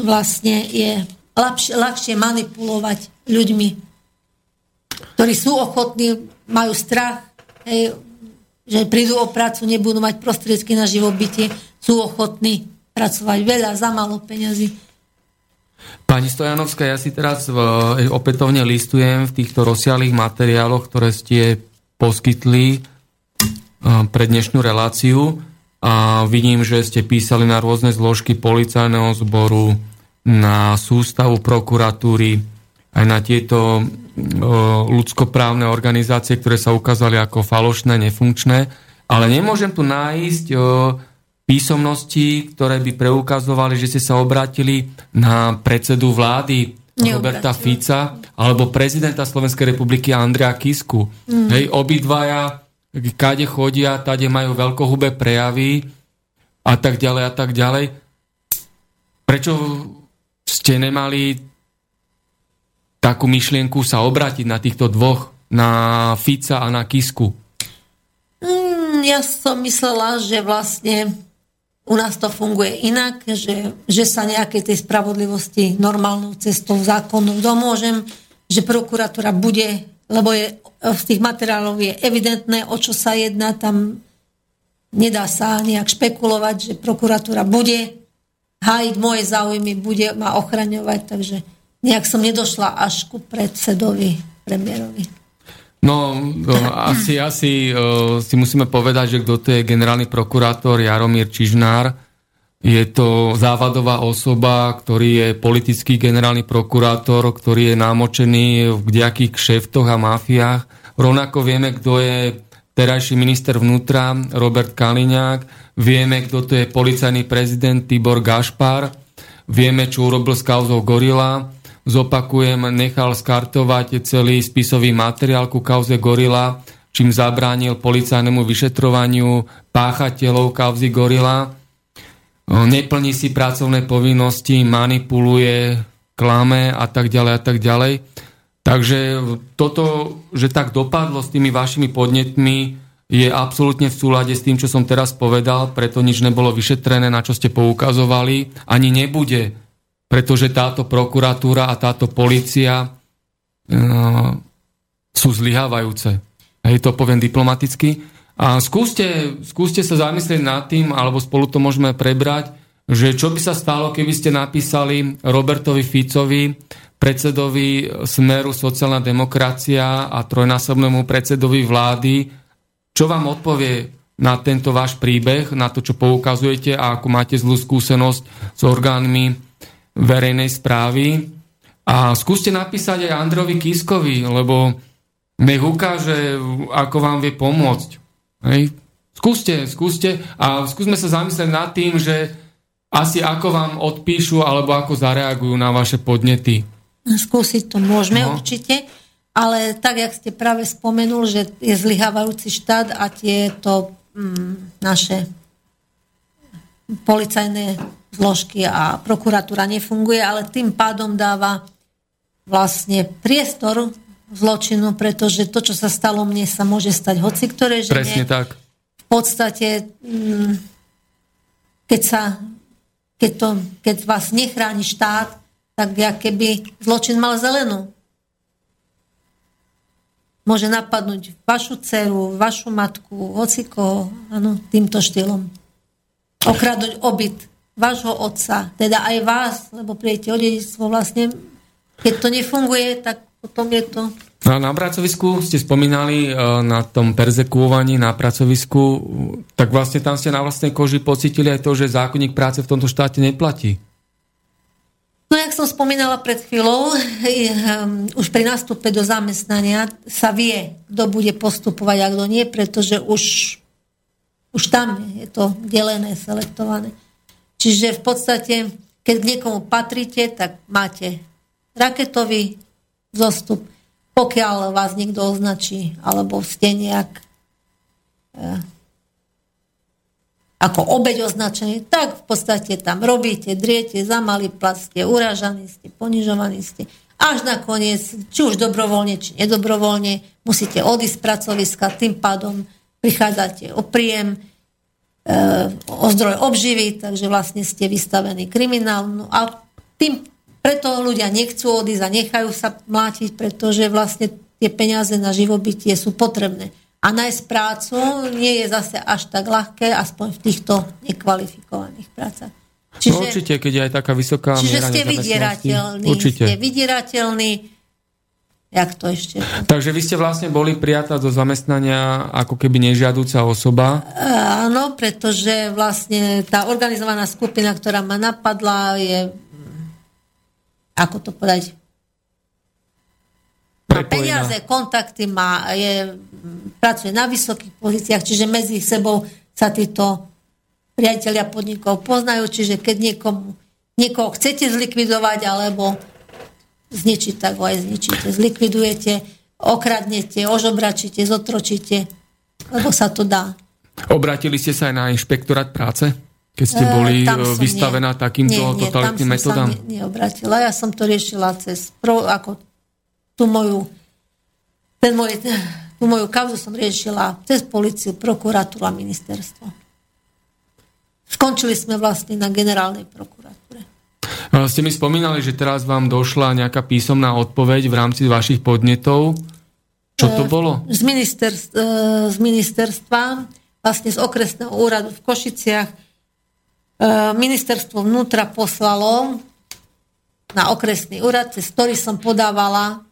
vlastne je ľahšie, ľahšie manipulovať ľuďmi, ktorí sú ochotní, majú strach, hej, že prídu o prácu, nebudú mať prostriedky na živobytie, sú ochotní pracovať veľa za málo peňazí. Pani Stojanovská, ja si teraz v, opätovne listujem v týchto rozsiahlých materiáloch, ktoré ste poskytli pre dnešnú reláciu a vidím, že ste písali na rôzne zložky policajného zboru, na sústavu prokuratúry, aj na tieto ľudskoprávne organizácie, ktoré sa ukázali ako falošné, nefunkčné, ale nemôžem tu nájsť písomnosti, ktoré by preukazovali, že ste sa obrátili na predsedu vlády Roberta Fica alebo prezidenta Slovenskej republiky Andrea Kisku. Mm. Hej, obidvaja kade chodia, tade majú veľkohubé prejavy a tak ďalej a tak ďalej. Prečo ste nemali takú myšlienku sa obrátiť na týchto dvoch, na Fica a na Kisku? Mm, ja som myslela, že vlastne u nás to funguje inak, že, že sa nejakej tej spravodlivosti normálnou cestou zákonnou domôžem, že prokuratúra bude lebo je, z tých materiálov je evidentné, o čo sa jedná, tam nedá sa nejak špekulovať, že prokuratúra bude hájiť moje záujmy, bude ma ochraňovať, takže nejak som nedošla až ku predsedovi premiérovi. No, asi, asi uh, si musíme povedať, že kto to je generálny prokurátor Jaromír Čižnár, je to závadová osoba, ktorý je politický generálny prokurátor, ktorý je námočený v kdejakých kšeftoch a mafiách. Rovnako vieme, kto je terajší minister vnútra Robert Kaliňák, vieme, kto to je policajný prezident Tibor Gašpar, vieme, čo urobil s kauzou Gorila, zopakujem, nechal skartovať celý spisový materiál ku kauze Gorila, čím zabránil policajnému vyšetrovaniu páchateľov kauzy Gorila neplní si pracovné povinnosti, manipuluje, klame a tak ďalej a tak ďalej. Takže toto, že tak dopadlo s tými vašimi podnetmi, je absolútne v súlade s tým, čo som teraz povedal, preto nič nebolo vyšetrené, na čo ste poukazovali, ani nebude, pretože táto prokuratúra a táto policia uh, sú zlyhávajúce. Hej, to poviem diplomaticky. A skúste, skúste sa zamyslieť nad tým, alebo spolu to môžeme prebrať, že čo by sa stalo, keby ste napísali Robertovi Ficovi, predsedovi Smeru sociálna demokracia a trojnásobnému predsedovi vlády, čo vám odpovie na tento váš príbeh, na to, čo poukazujete a ako máte zlú skúsenosť s orgánmi verejnej správy. A skúste napísať aj Androvi Kiskovi, lebo nech ukáže, ako vám vie pomôcť. Hej. Skúste, skúste a skúsme sa zamyslieť nad tým, že asi ako vám odpíšu alebo ako zareagujú na vaše podnety. Skúsiť to môžeme no. určite, ale tak, jak ste práve spomenul, že je zlyhávajúci štát a tieto mm, naše policajné zložky a prokuratúra nefunguje, ale tým pádom dáva vlastne priestor zločinu, pretože to, čo sa stalo mne, sa môže stať hoci ktoré žene. Presne tak. V podstate, mm, keď, sa, keď, to, keď vás nechráni štát, tak ja keby zločin mal zelenú. Môže napadnúť vašu dceru, vašu matku, hoci koho, ano, týmto štýlom. Okradnúť obyt vášho otca, teda aj vás, lebo prijete o dedictvo vlastne. Keď to nefunguje, tak potom je to... A na pracovisku ste spomínali e, na tom perzekuovaní na pracovisku, tak vlastne tam ste na vlastnej koži pocitili aj to, že zákonník práce v tomto štáte neplatí. No, jak som spomínala pred chvíľou, um, už pri nástupe do zamestnania sa vie, kto bude postupovať a kto nie, pretože už, už tam je to delené, selektované. Čiže v podstate, keď k niekomu patríte, tak máte raketový zostup. Pokiaľ vás niekto označí, alebo ste nejak e, ako obeď označení, tak v podstate tam robíte, driete, za malý plat ste, uražaní ste, ponižovaní ste. Až nakoniec, či už dobrovoľne, či nedobrovoľne, musíte odísť z pracoviska, tým pádom prichádzate o príjem. o zdroj obživy, takže vlastne ste vystavení kriminálnu. A tým preto ľudia nechcú odísť a nechajú sa mlátiť, pretože vlastne tie peniaze na živobytie sú potrebné. A nájsť prácu nie je zase až tak ľahké, aspoň v týchto nekvalifikovaných prácach. Čiže, no určite, keď je aj taká vysoká čiže miera ste vydierateľní. Určite. Ste vydierateľní. Jak to ešte? Takže vy ste vlastne boli prijatá do zamestnania ako keby nežiadúca osoba? Áno, pretože vlastne tá organizovaná skupina, ktorá ma napadla, je ako to povedať má peniaze, kontakty, má, je, pracuje na vysokých pozíciách, čiže medzi sebou sa títo priatelia podnikov poznajú, čiže keď niekomu, niekoho chcete zlikvidovať alebo zničiť, tak ho aj zničíte. Zlikvidujete, okradnete, ožobračíte, zotročíte, lebo sa to dá. Obratili ste sa aj na inšpektorát práce? Keď ste boli e, vystavená nie. takýmto nie, nie, totalitným metodám? Nie, neobratila. Ja som to riešila cez pro, ako tú moju ten môj, tú moju kauzu som riešila cez policiu, prokuratúru a ministerstvo. Skončili sme vlastne na generálnej prokuratúre. Ste mi spomínali, že teraz vám došla nejaká písomná odpoveď v rámci vašich podnetov. Čo to e, bolo? Z, ministerstva, e, z ministerstva, vlastne z okresného úradu v Košiciach. E, ministerstvo vnútra poslalo na okresný úrad, cez ktorý som podávala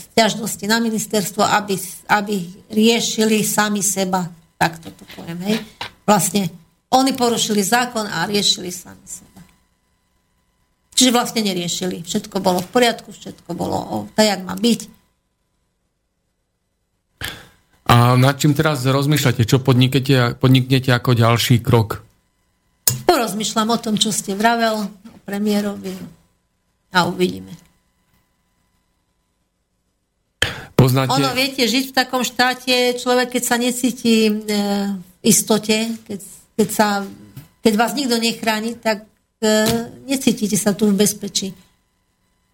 stiažnosti na ministerstvo, aby, aby riešili sami seba. Tak to poviem. Hej. Vlastne oni porušili zákon a riešili sami seba. Čiže vlastne neriešili. Všetko bolo v poriadku, všetko bolo tak, jak má byť. A nad čím teraz rozmýšľate? Čo podniknete, podniknete ako ďalší krok? Porozmýšľam o tom, čo ste vravel, o premiérovi a uvidíme. Poznáte... Ono, viete, žiť v takom štáte, človek, keď sa necíti e, v istote, keď keď, sa, keď vás nikto nechráni, tak necítite sa tu v bezpečí.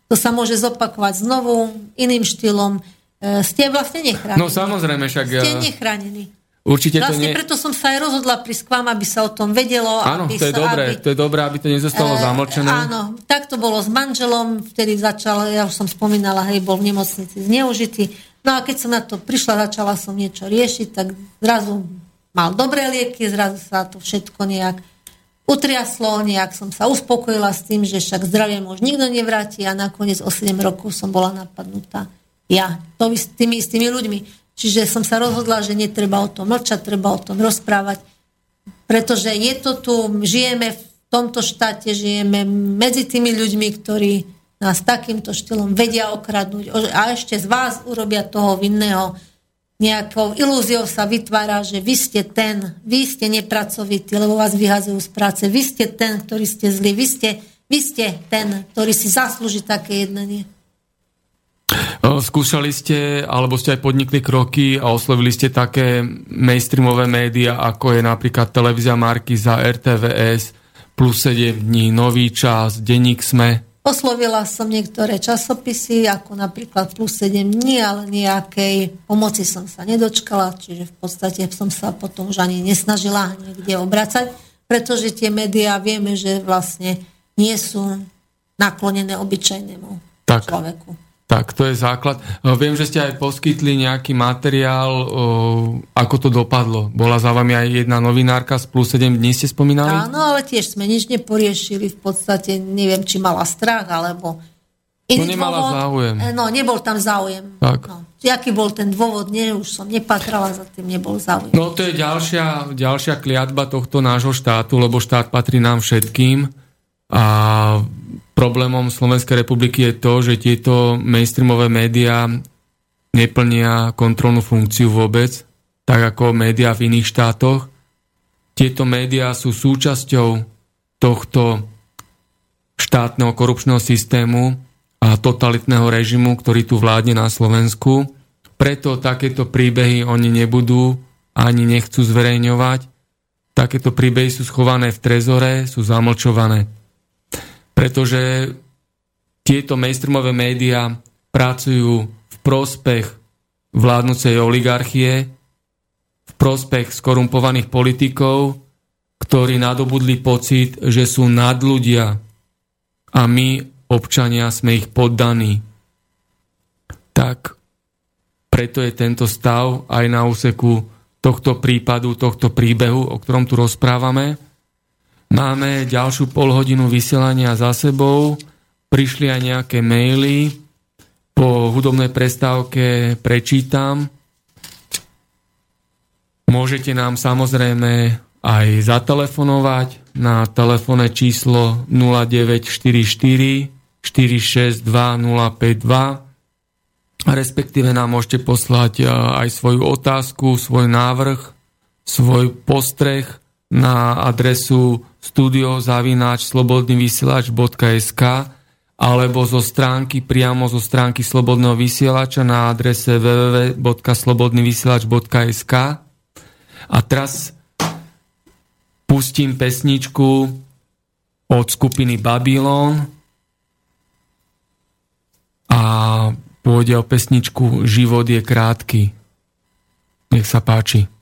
To sa môže zopakovať znovu, iným štýlom. E, ste vlastne nechránení. No samozrejme, však... Ste e, nechránení. Určite vlastne to nie... preto som sa aj rozhodla k vám, aby sa o tom vedelo. Áno, aby to je sa, dobré, aby, to je dobré, aby to nezostalo e, zamlčené. Áno, tak to bolo s manželom, vtedy začal, ja už som spomínala, hej, bol v nemocnici zneužitý. No a keď som na to prišla, začala som niečo riešiť, tak zrazu mal dobré lieky, zrazu sa to všetko nejak utriaslo, nejak som sa uspokojila s tým, že však zdravie už nikto nevráti a nakoniec o 7 rokov som bola napadnutá. Ja, to s tými istými ľuďmi. Čiže som sa rozhodla, že netreba o tom mlčať, treba o tom rozprávať, pretože je to tu, žijeme v tomto štáte, žijeme medzi tými ľuďmi, ktorí nás takýmto štýlom vedia okradnúť a ešte z vás urobia toho vinného nejakou ilúziou sa vytvára, že vy ste ten, vy ste nepracovitý, lebo vás vyhazujú z práce, vy ste ten, ktorý ste zlý, vy ste, vy ste ten, ktorý si zaslúži také jednanie. Skúšali ste, alebo ste aj podnikli kroky a oslovili ste také mainstreamové médiá, ako je napríklad televízia Markiza, RTVS, plus 7 dní, Nový čas, Denník Sme. Oslovila som niektoré časopisy, ako napríklad plus 7 dní, ale nejakej pomoci som sa nedočkala, čiže v podstate som sa potom už ani nesnažila niekde obracať, pretože tie médiá vieme, že vlastne nie sú naklonené obyčajnému tak. človeku. Tak, to je základ. Viem, že ste aj poskytli nejaký materiál, ako to dopadlo. Bola za vami aj jedna novinárka z plus 7 dní, ste spomínali? Áno, ale tiež sme nič neporiešili. V podstate neviem, či mala strach, alebo... Iný no nemala dôvod, záujem. E, no, nebol tam záujem. Tak. No. Jaký bol ten dôvod, nie, už som nepatrala, za tým nebol záujem. No to je ďalšia, ďalšia kliatba tohto nášho štátu, lebo štát patrí nám všetkým. A Problémom Slovenskej republiky je to, že tieto mainstreamové médiá neplnia kontrolnú funkciu vôbec, tak ako médiá v iných štátoch. Tieto médiá sú súčasťou tohto štátneho korupčného systému a totalitného režimu, ktorý tu vládne na Slovensku. Preto takéto príbehy oni nebudú ani nechcú zverejňovať. Takéto príbehy sú schované v trezore, sú zamlčované pretože tieto mainstreamové médiá pracujú v prospech vládnucej oligarchie, v prospech skorumpovaných politikov, ktorí nadobudli pocit, že sú nadľudia a my, občania, sme ich poddaní. Tak preto je tento stav aj na úseku tohto prípadu, tohto príbehu, o ktorom tu rozprávame. Máme ďalšiu polhodinu vysielania za sebou, prišli aj nejaké maily, po hudobnej prestávke prečítam. Môžete nám samozrejme aj zatelefonovať na telefónne číslo 0944 462 052 respektíve nám môžete poslať e, aj svoju otázku, svoj návrh, svoj postreh na adresu studiozavináčslobodnyvysielač.sk alebo zo stránky, priamo zo stránky Slobodného vysielača na adrese www.slobodnyvysielač.sk A teraz pustím pesničku od skupiny Babylon a pôjde o pesničku Život je krátky. Nech sa páči.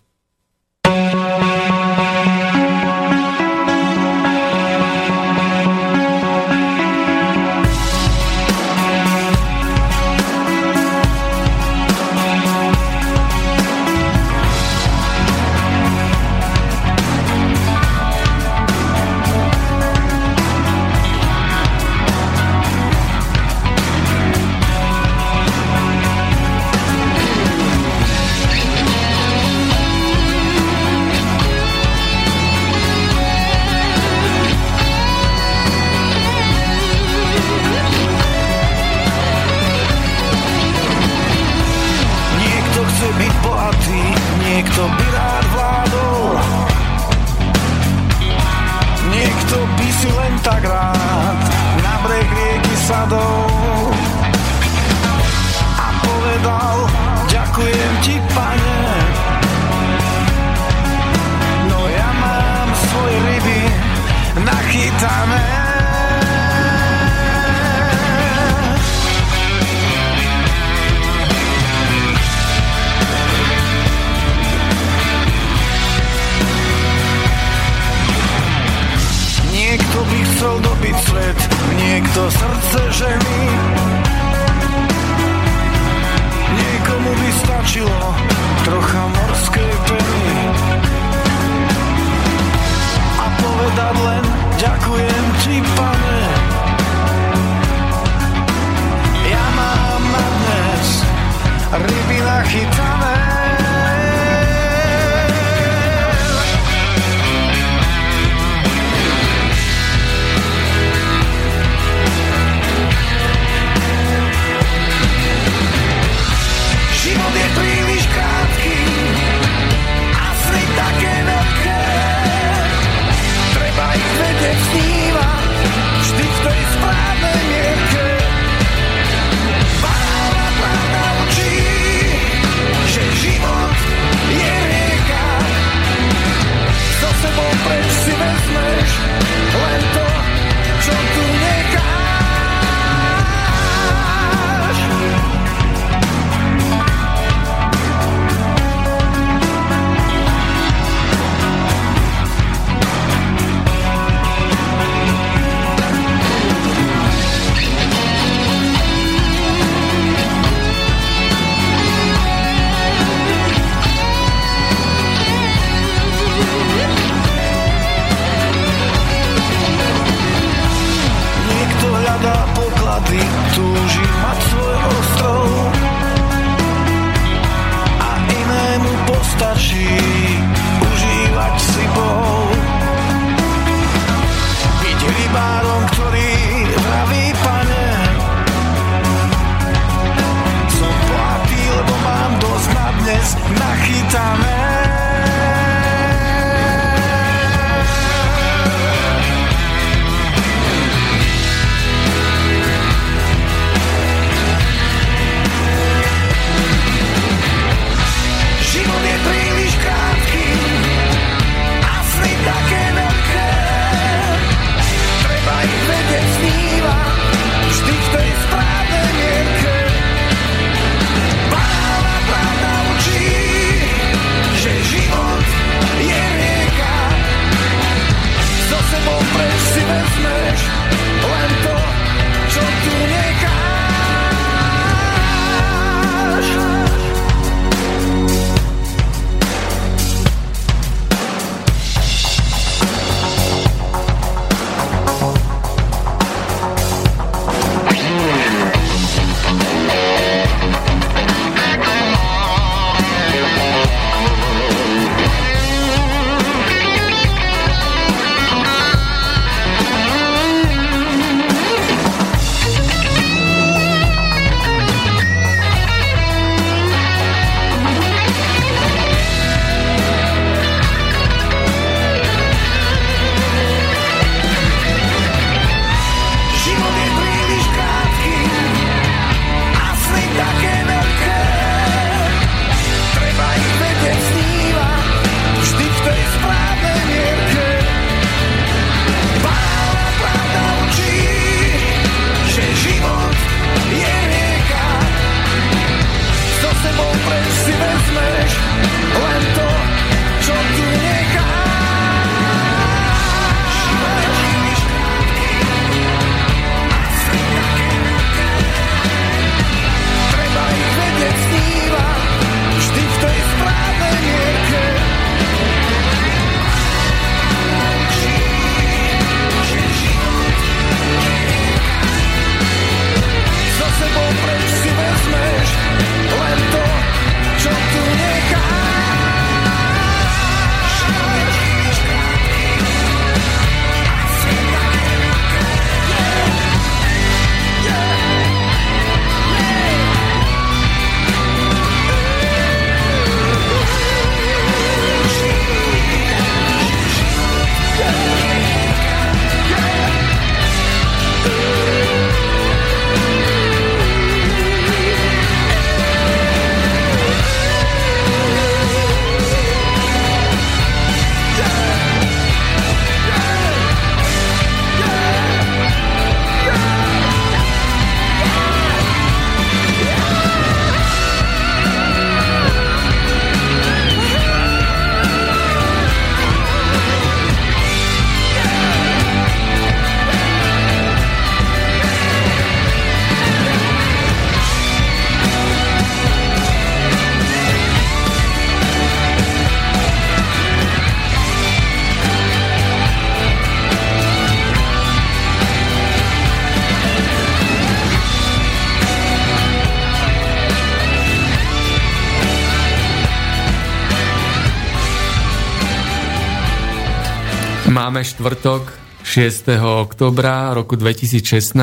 Máme štvrtok 6. oktobra roku 2016.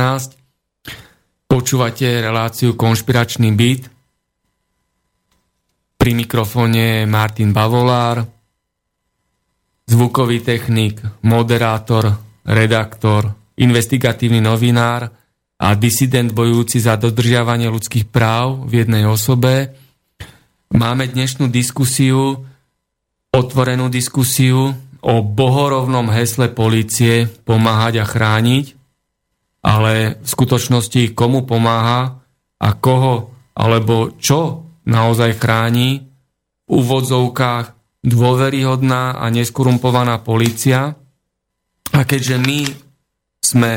Počúvate reláciu Konšpiračný byt. Pri mikrofóne Martin Bavolár, zvukový technik, moderátor, redaktor, investigatívny novinár a disident bojujúci za dodržiavanie ľudských práv v jednej osobe. Máme dnešnú diskusiu, otvorenú diskusiu o bohorovnom hesle policie pomáhať a chrániť, ale v skutočnosti komu pomáha a koho alebo čo naozaj chráni v úvodzovkách dôveryhodná a neskorumpovaná policia. A keďže my sme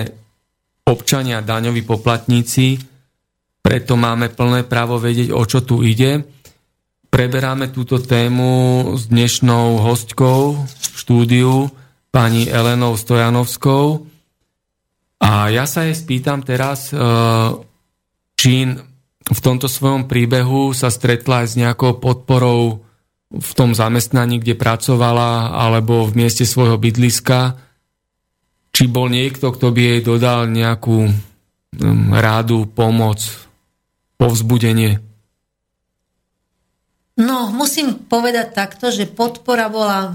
občania daňoví poplatníci, preto máme plné právo vedieť, o čo tu ide. Preberáme túto tému s dnešnou hostkou v štúdiu, pani Elenou Stojanovskou. A ja sa jej spýtam teraz, e, či v tomto svojom príbehu sa stretla aj s nejakou podporou v tom zamestnaní, kde pracovala, alebo v mieste svojho bydliska, či bol niekto, kto by jej dodal nejakú rádu, pomoc, povzbudenie. No, musím povedať takto, že podpora bola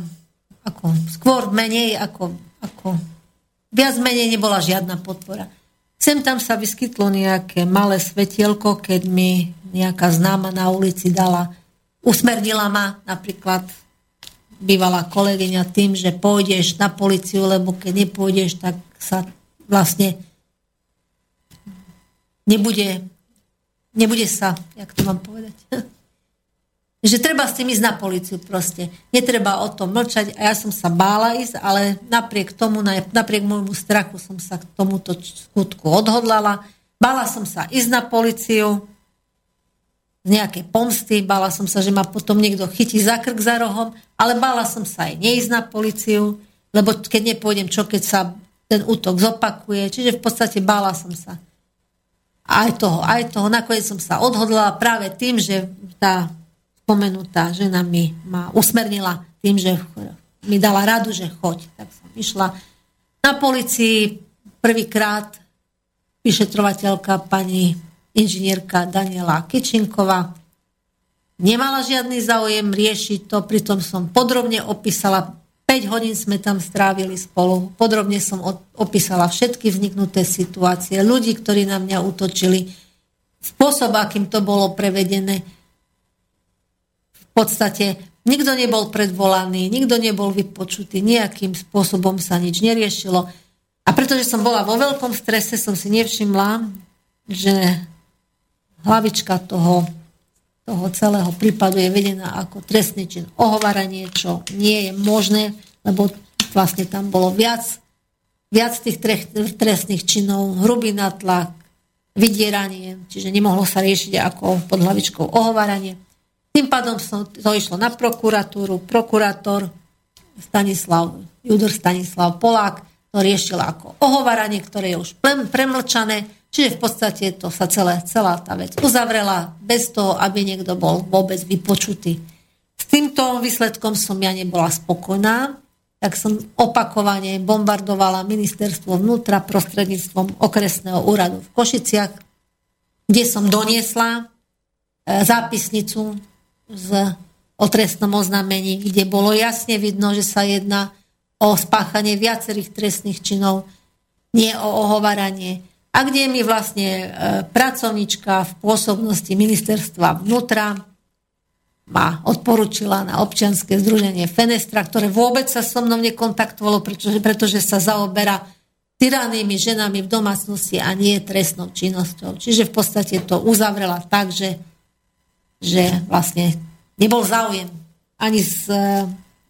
ako, skôr menej ako, ako viac menej nebola žiadna podpora. Sem tam sa vyskytlo nejaké malé svetielko, keď mi nejaká známa na ulici dala, usmernila ma napríklad bývalá kolegyňa tým, že pôjdeš na policiu, lebo keď nepôjdeš, tak sa vlastne nebude, nebude sa, jak to mám povedať, že treba s tým ísť na policiu proste. Netreba o tom mlčať a ja som sa bála ísť, ale napriek tomu, napriek môjmu strachu som sa k tomuto skutku odhodlala. Bála som sa ísť na policiu z nejakej pomsty, bála som sa, že ma potom niekto chytí za krk za rohom, ale bála som sa aj neísť na policiu, lebo keď nepôjdem, čo keď sa ten útok zopakuje. Čiže v podstate bála som sa aj toho, aj toho. Nakoniec som sa odhodlala práve tým, že tá spomenutá žena mi ma usmernila tým, že mi dala radu, že choď. Tak som išla na policii prvýkrát vyšetrovateľka pani inžinierka Daniela Kičinková. Nemala žiadny záujem riešiť to, pritom som podrobne opísala, 5 hodín sme tam strávili spolu, podrobne som opísala všetky vzniknuté situácie, ľudí, ktorí na mňa útočili, spôsob, akým to bolo prevedené, podstate nikto nebol predvolaný, nikto nebol vypočutý, nejakým spôsobom sa nič neriešilo. A pretože som bola vo veľkom strese, som si nevšimla, že hlavička toho, toho celého prípadu je vedená ako trestný čin ohovaranie, čo nie je možné, lebo vlastne tam bolo viac, viac tých trestných činov, hrubý natlak, vydieranie, čiže nemohlo sa riešiť ako pod hlavičkou ohovaranie. Tým pádom som to išlo na prokuratúru. Prokurátor Stanislav, Judor Stanislav Polák to riešil ako ohovaranie, ktoré je už premlčané, čiže v podstate to sa celé, celá tá vec uzavrela bez toho, aby niekto bol vôbec vypočutý. S týmto výsledkom som ja nebola spokojná, tak som opakovane bombardovala ministerstvo vnútra prostredníctvom okresného úradu v Košiciach, kde som doniesla e, zápisnicu z, o trestnom oznámení, kde bolo jasne vidno, že sa jedná o spáchanie viacerých trestných činov, nie o ohovaranie. A kde mi vlastne e, pracovnička v pôsobnosti ministerstva vnútra ma odporučila na občianske združenie Fenestra, ktoré vôbec sa so mnou nekontaktovalo, pretože, pretože sa zaoberá tyrannými ženami v domácnosti a nie trestnou činnosťou. Čiže v podstate to uzavrela tak, že že vlastne nebol záujem ani z,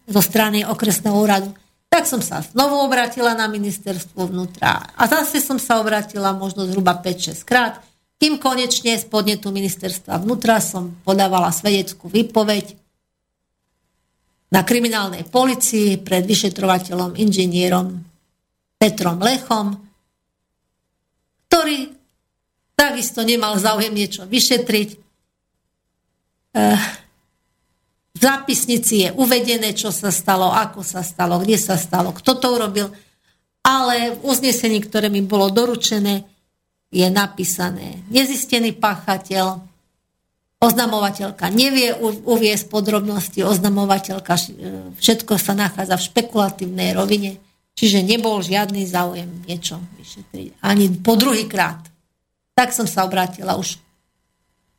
zo strany okresného úradu. Tak som sa znovu obratila na ministerstvo vnútra a zase som sa obratila možno zhruba 5-6 krát, kým konečne z podnetu ministerstva vnútra som podávala svedeckú výpoveď na kriminálnej policii pred vyšetrovateľom, inžinierom Petrom Lechom, ktorý takisto nemal záujem niečo vyšetriť, Eh, zápisnici je uvedené, čo sa stalo, ako sa stalo, kde sa stalo, kto to urobil, ale v uznesení, ktoré mi bolo doručené, je napísané nezistený páchateľ, oznamovateľka nevie uviesť podrobnosti, oznamovateľka e, všetko sa nachádza v špekulatívnej rovine, čiže nebol žiadny záujem niečo vyšetriť. Ani po druhý krát. Tak som sa obrátila už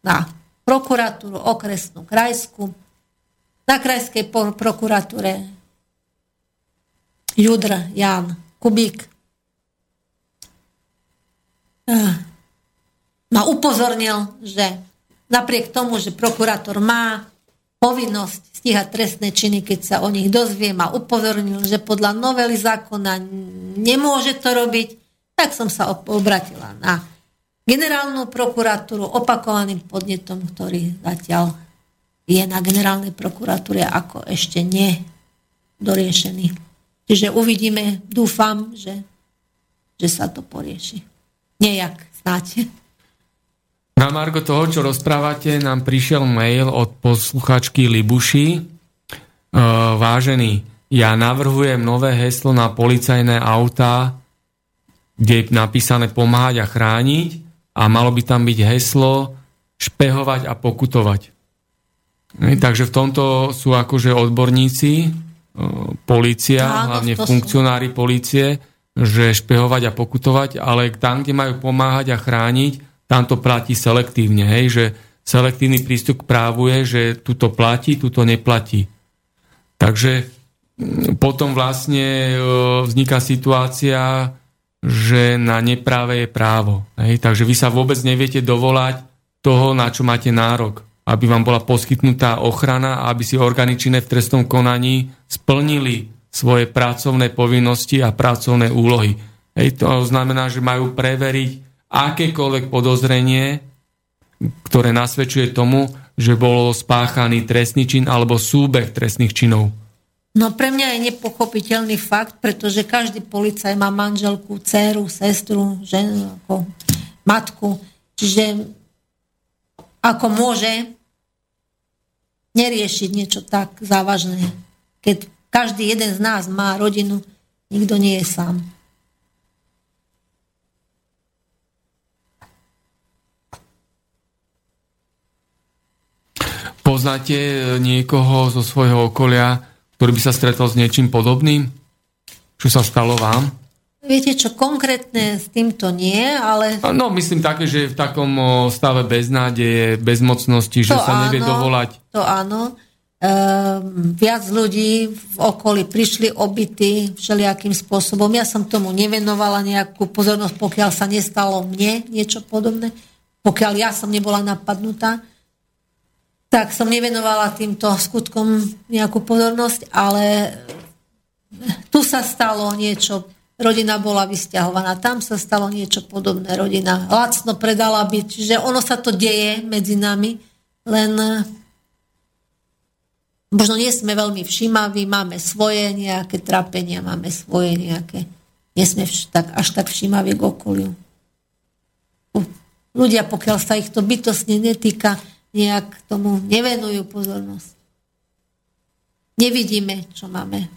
na prokuratúru okresnú, krajskú, na krajskej prokuratúre Judr Jan Kubík. Ma upozornil, že napriek tomu, že prokurátor má povinnosť stíhať trestné činy, keď sa o nich dozvie, ma upozornil, že podľa novely zákona nemôže to robiť, tak som sa obratila na generálnu prokuratúru opakovaným podnetom, ktorý zatiaľ je na generálnej prokuratúre ako ešte nedoriešený. Čiže uvidíme, dúfam, že, že sa to porieši. Nejak, snáď. Na Margo toho, čo rozprávate, nám prišiel mail od posluchačky Libuši. E, vážený, ja navrhujem nové heslo na policajné autá, kde je napísané pomáhať a chrániť a malo by tam byť heslo špehovať a pokutovať. Takže v tomto sú akože odborníci, e, policia, Áno, hlavne funkcionári policie, že špehovať a pokutovať, ale tam, kde majú pomáhať a chrániť, tam to platí selektívne, hej, že selektívny prístup k právu je, že tuto platí, tuto neplatí. Takže mm, potom vlastne e, vzniká situácia, že na nepráve je právo. Hej? Takže vy sa vôbec neviete dovolať toho, na čo máte nárok. Aby vám bola poskytnutá ochrana a aby si orgány činné v trestnom konaní splnili svoje pracovné povinnosti a pracovné úlohy. Hej, to znamená, že majú preveriť akékoľvek podozrenie, ktoré nasvedčuje tomu, že bol spáchaný trestný čin alebo súbeh trestných činov. No pre mňa je nepochopiteľný fakt, pretože každý policaj má manželku, dceru, sestru, ženu, ako matku. Čiže ako môže neriešiť niečo tak závažné, keď každý jeden z nás má rodinu, nikto nie je sám. Poznáte niekoho zo svojho okolia, ktorý by sa stretol s niečím podobným? Čo sa stalo vám? Viete čo, konkrétne s týmto nie, ale... No, myslím také, že v takom stave beznádeje, bezmocnosti, to že sa áno, nevie dovolať. To áno. Ehm, viac ľudí v okolí prišli obytí všelijakým spôsobom. Ja som tomu nevenovala nejakú pozornosť, pokiaľ sa nestalo mne niečo podobné, pokiaľ ja som nebola napadnutá, tak som nevenovala týmto skutkom nejakú pozornosť, ale tu sa stalo niečo, rodina bola vysťahovaná, tam sa stalo niečo podobné, rodina lacno predala byť, čiže ono sa to deje medzi nami, len Možno nie sme veľmi všímaví, máme svoje nejaké trápenia, máme svoje nejaké... Nie sme vš- tak, až tak všímaví k okoliu. Ľudia, pokiaľ sa ich to bytostne netýka, nejak tomu nevenujú pozornosť. Nevidíme, čo máme.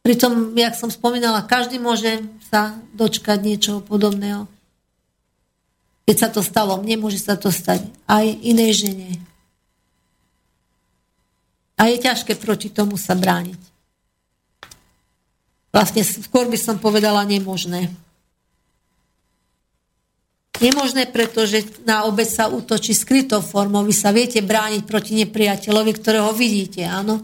Pritom, jak som spomínala, každý môže sa dočkať niečoho podobného. Keď sa to stalo mne, môže sa to stať aj inej žene, a je ťažké proti tomu sa brániť. Vlastne skôr by som povedala nemožné. Nemožné, pretože na obec sa útočí skrytou formou. Vy sa viete brániť proti nepriateľovi, ktorého vidíte, áno?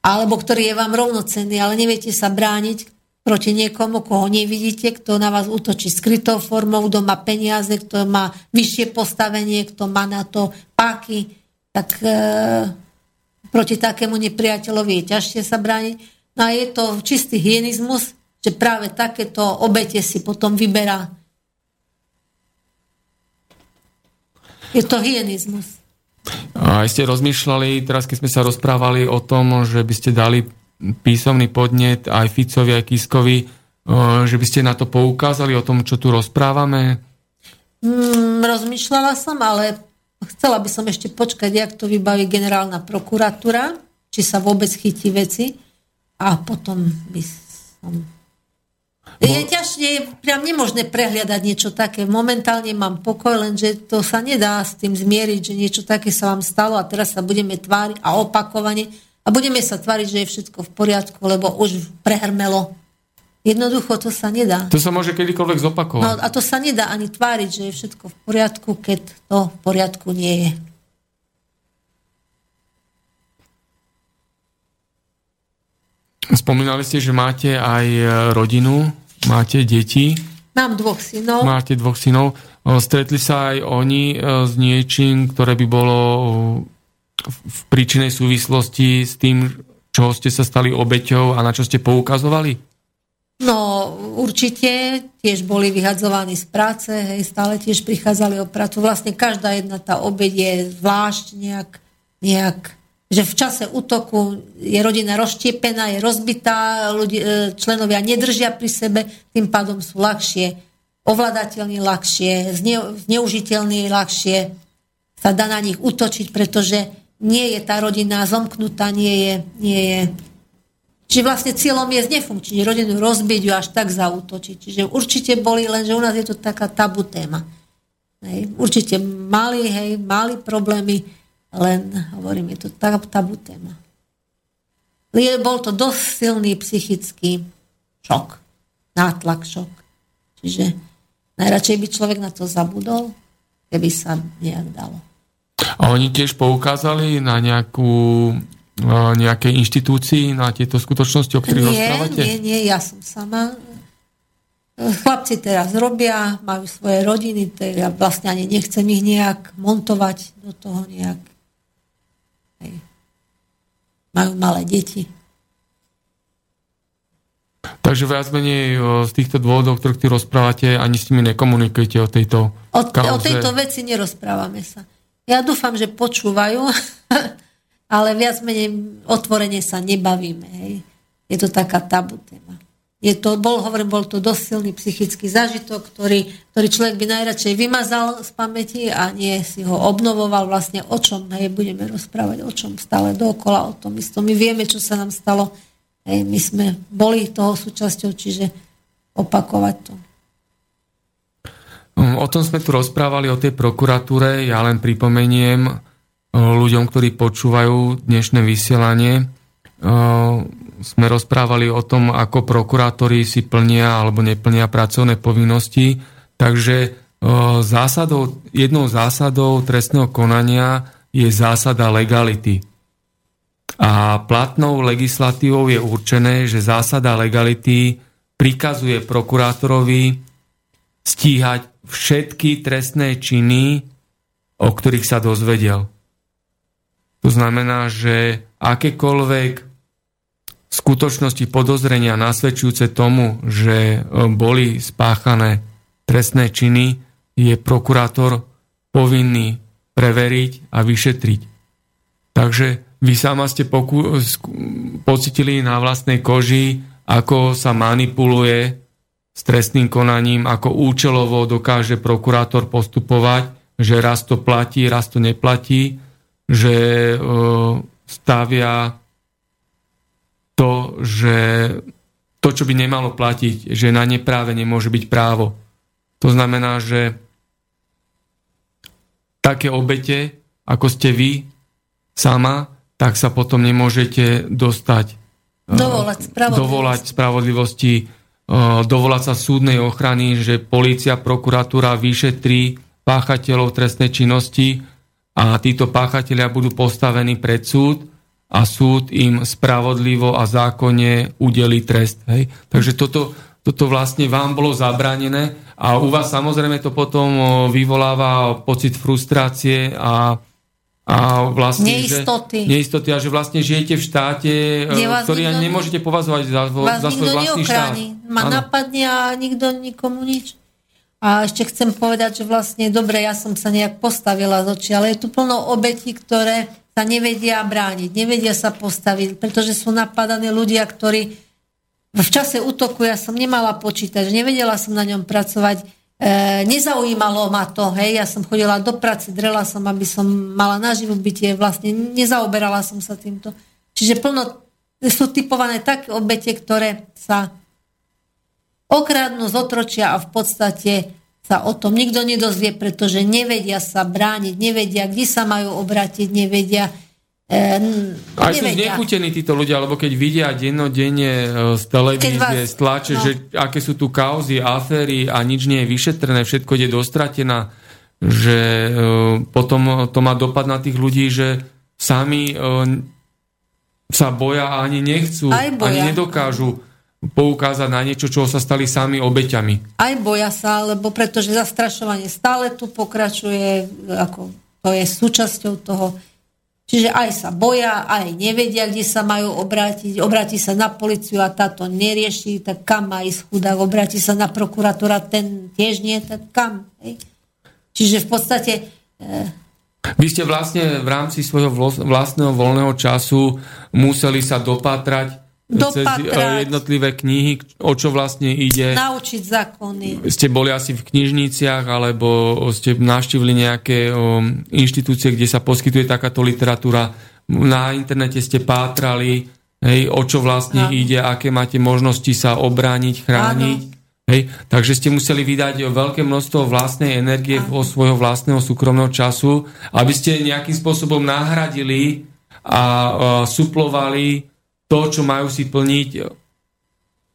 Alebo ktorý je vám rovnocenný, ale neviete sa brániť proti niekomu, koho nevidíte, kto na vás útočí skrytou formou, kto má peniaze, kto má vyššie postavenie, kto má na to páky, tak e, proti takému nepriateľovi je ťažšie sa brániť. No a je to čistý hyenizmus, že práve takéto obete si potom vyberá. Je to hyenizmus. A ste rozmýšľali, teraz keď sme sa rozprávali o tom, že by ste dali písomný podnet aj Ficovi, aj Kiskovi, že by ste na to poukázali o tom, čo tu rozprávame? Mm, rozmýšľala som, ale Chcela by som ešte počkať, jak to vybaví generálna prokuratúra, či sa vôbec chytí veci a potom by som... Bo... Je ťažšie, priam nemožné prehliadať niečo také. Momentálne mám pokoj, lenže to sa nedá s tým zmieriť, že niečo také sa vám stalo a teraz sa budeme tváriť a opakovane a budeme sa tváriť, že je všetko v poriadku, lebo už prehrmelo Jednoducho to sa nedá. To sa môže kedykoľvek zopakovať. No a to sa nedá ani tváriť, že je všetko v poriadku, keď to v poriadku nie je. Spomínali ste, že máte aj rodinu, máte deti. Mám dvoch synov. Máte dvoch synov. Stretli sa aj oni e, s niečím, ktoré by bolo v príčinej súvislosti s tým, čo ste sa stali obeťou a na čo ste poukazovali? No určite tiež boli vyhadzovaní z práce, hej, stále tiež prichádzali o prácu. Vlastne každá jedna tá obeď je zvlášť nejak, nejak že v čase útoku je rodina rozštiepená, je rozbitá, ľudí, e, členovia nedržia pri sebe, tým pádom sú ľahšie, ovladateľní ľahšie, zne, zneužiteľní ľahšie, sa dá na nich útočiť, pretože nie je tá rodina zomknutá, nie je, nie je Čiže vlastne cieľom je znefunkčniť rodinu, rozbiť ju až tak zautočiť. Čiže určite boli, lenže u nás je to taká tabu téma. Hej. Určite mali, hej, mali problémy, len hovorím, je to tabu téma. Bol to dosť silný psychický šok, nátlak šok. Čiže najradšej by človek na to zabudol, keby sa nejak dalo. A oni tiež poukázali na nejakú nejakej inštitúcii na tieto skutočnosti, o ktorých nie, rozprávate? Nie, nie, ja som sama. Chlapci teraz robia, majú svoje rodiny, ja vlastne ani nechcem ich nejak montovať do toho nejak. Majú malé deti. Takže viac menej z týchto dôvodov, o ktorých ty rozprávate, ani s nimi nekomunikujete o tejto o, kauze. O tejto veci nerozprávame sa. Ja dúfam, že počúvajú ale viac menej otvorene sa nebavíme. Hej. Je to taká tabu téma. Je to, bol, hovorím, bol to dosť silný psychický zážitok, ktorý, ktorý človek by najradšej vymazal z pamäti a nie si ho obnovoval vlastne o čom hej, budeme rozprávať, o čom stále dookola, o tom istom. My vieme, čo sa nám stalo. Hej, my sme boli toho súčasťou, čiže opakovať to. O tom sme tu rozprávali, o tej prokuratúre. Ja len pripomeniem, ľuďom, ktorí počúvajú dnešné vysielanie. Sme rozprávali o tom, ako prokurátori si plnia alebo neplnia pracovné povinnosti. Takže zásadou, jednou zásadou trestného konania je zásada legality. A platnou legislatívou je určené, že zásada legality prikazuje prokurátorovi stíhať všetky trestné činy, o ktorých sa dozvedel. To znamená, že akékoľvek skutočnosti podozrenia nasvedčujúce tomu, že e, boli spáchané trestné činy, je prokurátor povinný preveriť a vyšetriť. Takže vy sama ste poku- pocitili na vlastnej koži, ako sa manipuluje s trestným konaním, ako účelovo dokáže prokurátor postupovať, že raz to platí, raz to neplatí že e, stavia to, že to, čo by nemalo platiť, že na nepráve nemôže byť právo. To znamená, že také obete, ako ste vy sama, tak sa potom nemôžete dostať e, dovolať spravodlivosti, dovolať spravodlivosti e, dovolať sa súdnej ochrany, že policia, prokuratúra vyšetrí páchateľov trestnej činnosti a títo páchatelia budú postavení pred súd a súd im spravodlivo a zákonne udeli trest. Hej? Takže toto, toto vlastne vám bolo zabránené a u vás samozrejme to potom vyvoláva pocit frustrácie a a vlastne, neistoty. Že, neistoty a že vlastne žijete v štáte, e, ktorý ani nemôžete považovať za, za svoj vlastný štát. Ma napadne a nikto nikomu nič. A ešte chcem povedať, že vlastne dobre, ja som sa nejak postavila z očí, ale je tu plno obetí, ktoré sa nevedia brániť, nevedia sa postaviť, pretože sú napadaní ľudia, ktorí v čase útoku ja som nemala počítať, nevedela som na ňom pracovať, e, nezaujímalo ma to, hej, ja som chodila do práce, drela som, aby som mala naživu bytie, vlastne nezaoberala som sa týmto. Čiže plno sú typované také obete, ktoré sa okradnú, zotročia a v podstate sa o tom nikto nedozvie, pretože nevedia sa brániť, nevedia, kde sa majú obrátiť, nevedia. E, Aj sú znechutení títo ľudia, lebo keď vidia dennodenne e, z televízie, vás, z tlače, no. že aké sú tu kauzy, aféry a nič nie je vyšetrené, všetko ide dostratená, že e, potom to má dopad na tých ľudí, že sami e, sa boja a ani nechcú, ani nedokážu poukázať na niečo, čo sa stali sami obeťami. Aj boja sa, lebo pretože zastrašovanie stále tu pokračuje, ako to je súčasťou toho. Čiže aj sa boja, aj nevedia, kde sa majú obrátiť. Obráti sa na policiu a táto nerieši, tak kam má ísť chudák? Obráti sa na prokuratúra, ten tiež nie, tak kam? Hej? Čiže v podstate... E, vy ste vlastne v rámci svojho vlastného voľného času museli sa dopatrať Dopatrať. cez jednotlivé knihy, o čo vlastne ide. Naučiť zákony. Ste boli asi v knižniciach, alebo ste navštívili nejaké inštitúcie, kde sa poskytuje takáto literatúra. Na internete ste pátrali, hej, o čo vlastne Áno. ide, aké máte možnosti sa obrániť, chrániť. Áno. Hej, takže ste museli vydať veľké množstvo vlastnej energie vo svojho vlastného súkromného času, aby ste nejakým spôsobom nahradili a, a suplovali to, čo majú si plniť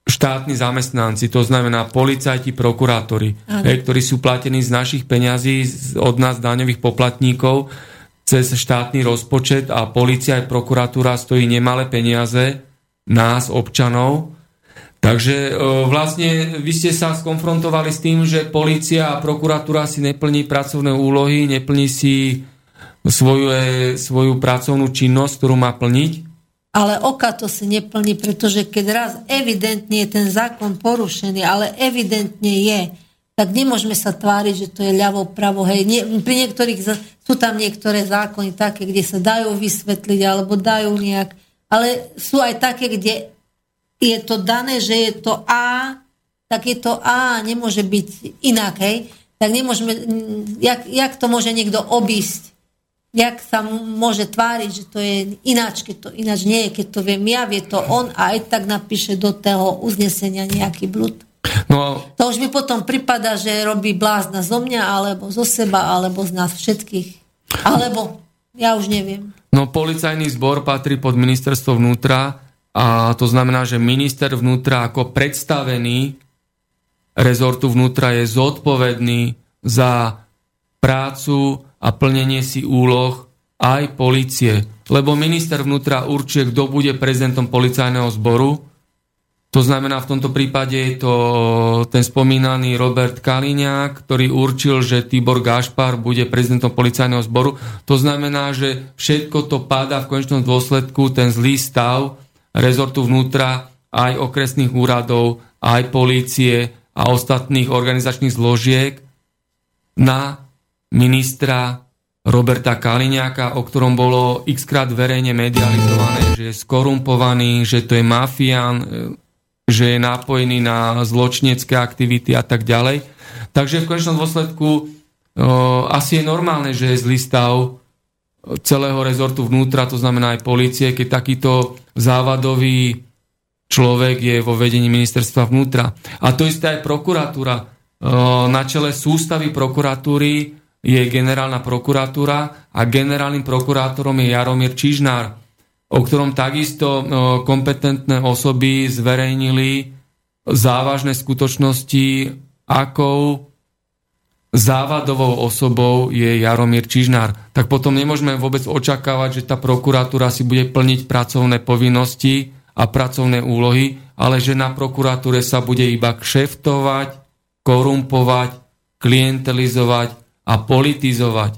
štátni zamestnanci, to znamená policajti, prokurátori, hej, ktorí sú platení z našich peňazí, od nás daňových poplatníkov, cez štátny rozpočet a policia aj prokuratúra stojí nemalé peniaze nás, občanov, Takže e, vlastne vy ste sa skonfrontovali s tým, že policia a prokuratúra si neplní pracovné úlohy, neplní si svoju, e, svoju pracovnú činnosť, ktorú má plniť? Ale oka to si neplní, pretože keď raz evidentne je ten zákon porušený, ale evidentne je, tak nemôžeme sa tváriť, že to je ľavo, pravo. Hej. Nie, pri niektorých sú tam niektoré zákony také, kde sa dajú vysvetliť alebo dajú nejak, ale sú aj také, kde je to dané, že je to A, tak je to A, nemôže byť inak, hej? Tak nemôžeme, jak, jak to môže niekto obísť? Jak sa môže tváriť, že to je ináč, keď to ináč nie je, keď to viem ja, vie to on a aj tak napíše do toho uznesenia nejaký blud. No, to už mi potom prípada, že robí blázna zo mňa, alebo zo seba, alebo z nás všetkých. Alebo, ja už neviem. No, policajný zbor patrí pod ministerstvo vnútra a to znamená, že minister vnútra ako predstavený rezortu vnútra je zodpovedný za prácu a plnenie si úloh aj policie. Lebo minister vnútra určuje, kto bude prezidentom policajného zboru. To znamená, v tomto prípade je to ten spomínaný Robert Kaliňák, ktorý určil, že Tibor Gašpar bude prezidentom policajného zboru. To znamená, že všetko to padá v konečnom dôsledku, ten zlý stav, rezortu vnútra, aj okresných úradov, aj polície a ostatných organizačných zložiek na ministra Roberta Kaliňáka, o ktorom bolo xkrát verejne medializované, že je skorumpovaný, že to je mafián, že je napojený na zločinecké aktivity a tak ďalej. Takže v konečnom dôsledku o, asi je normálne, že je zlý stav celého rezortu vnútra, to znamená aj policie, keď takýto závadový človek je vo vedení ministerstva vnútra. A to isté aj prokuratúra. Na čele sústavy prokuratúry je generálna prokuratúra a generálnym prokurátorom je Jaromír Čižnár, o ktorom takisto kompetentné osoby zverejnili závažné skutočnosti, akou závadovou osobou je Jaromír Čižnár, tak potom nemôžeme vôbec očakávať, že tá prokuratúra si bude plniť pracovné povinnosti a pracovné úlohy, ale že na prokuratúre sa bude iba kšeftovať, korumpovať, klientelizovať a politizovať.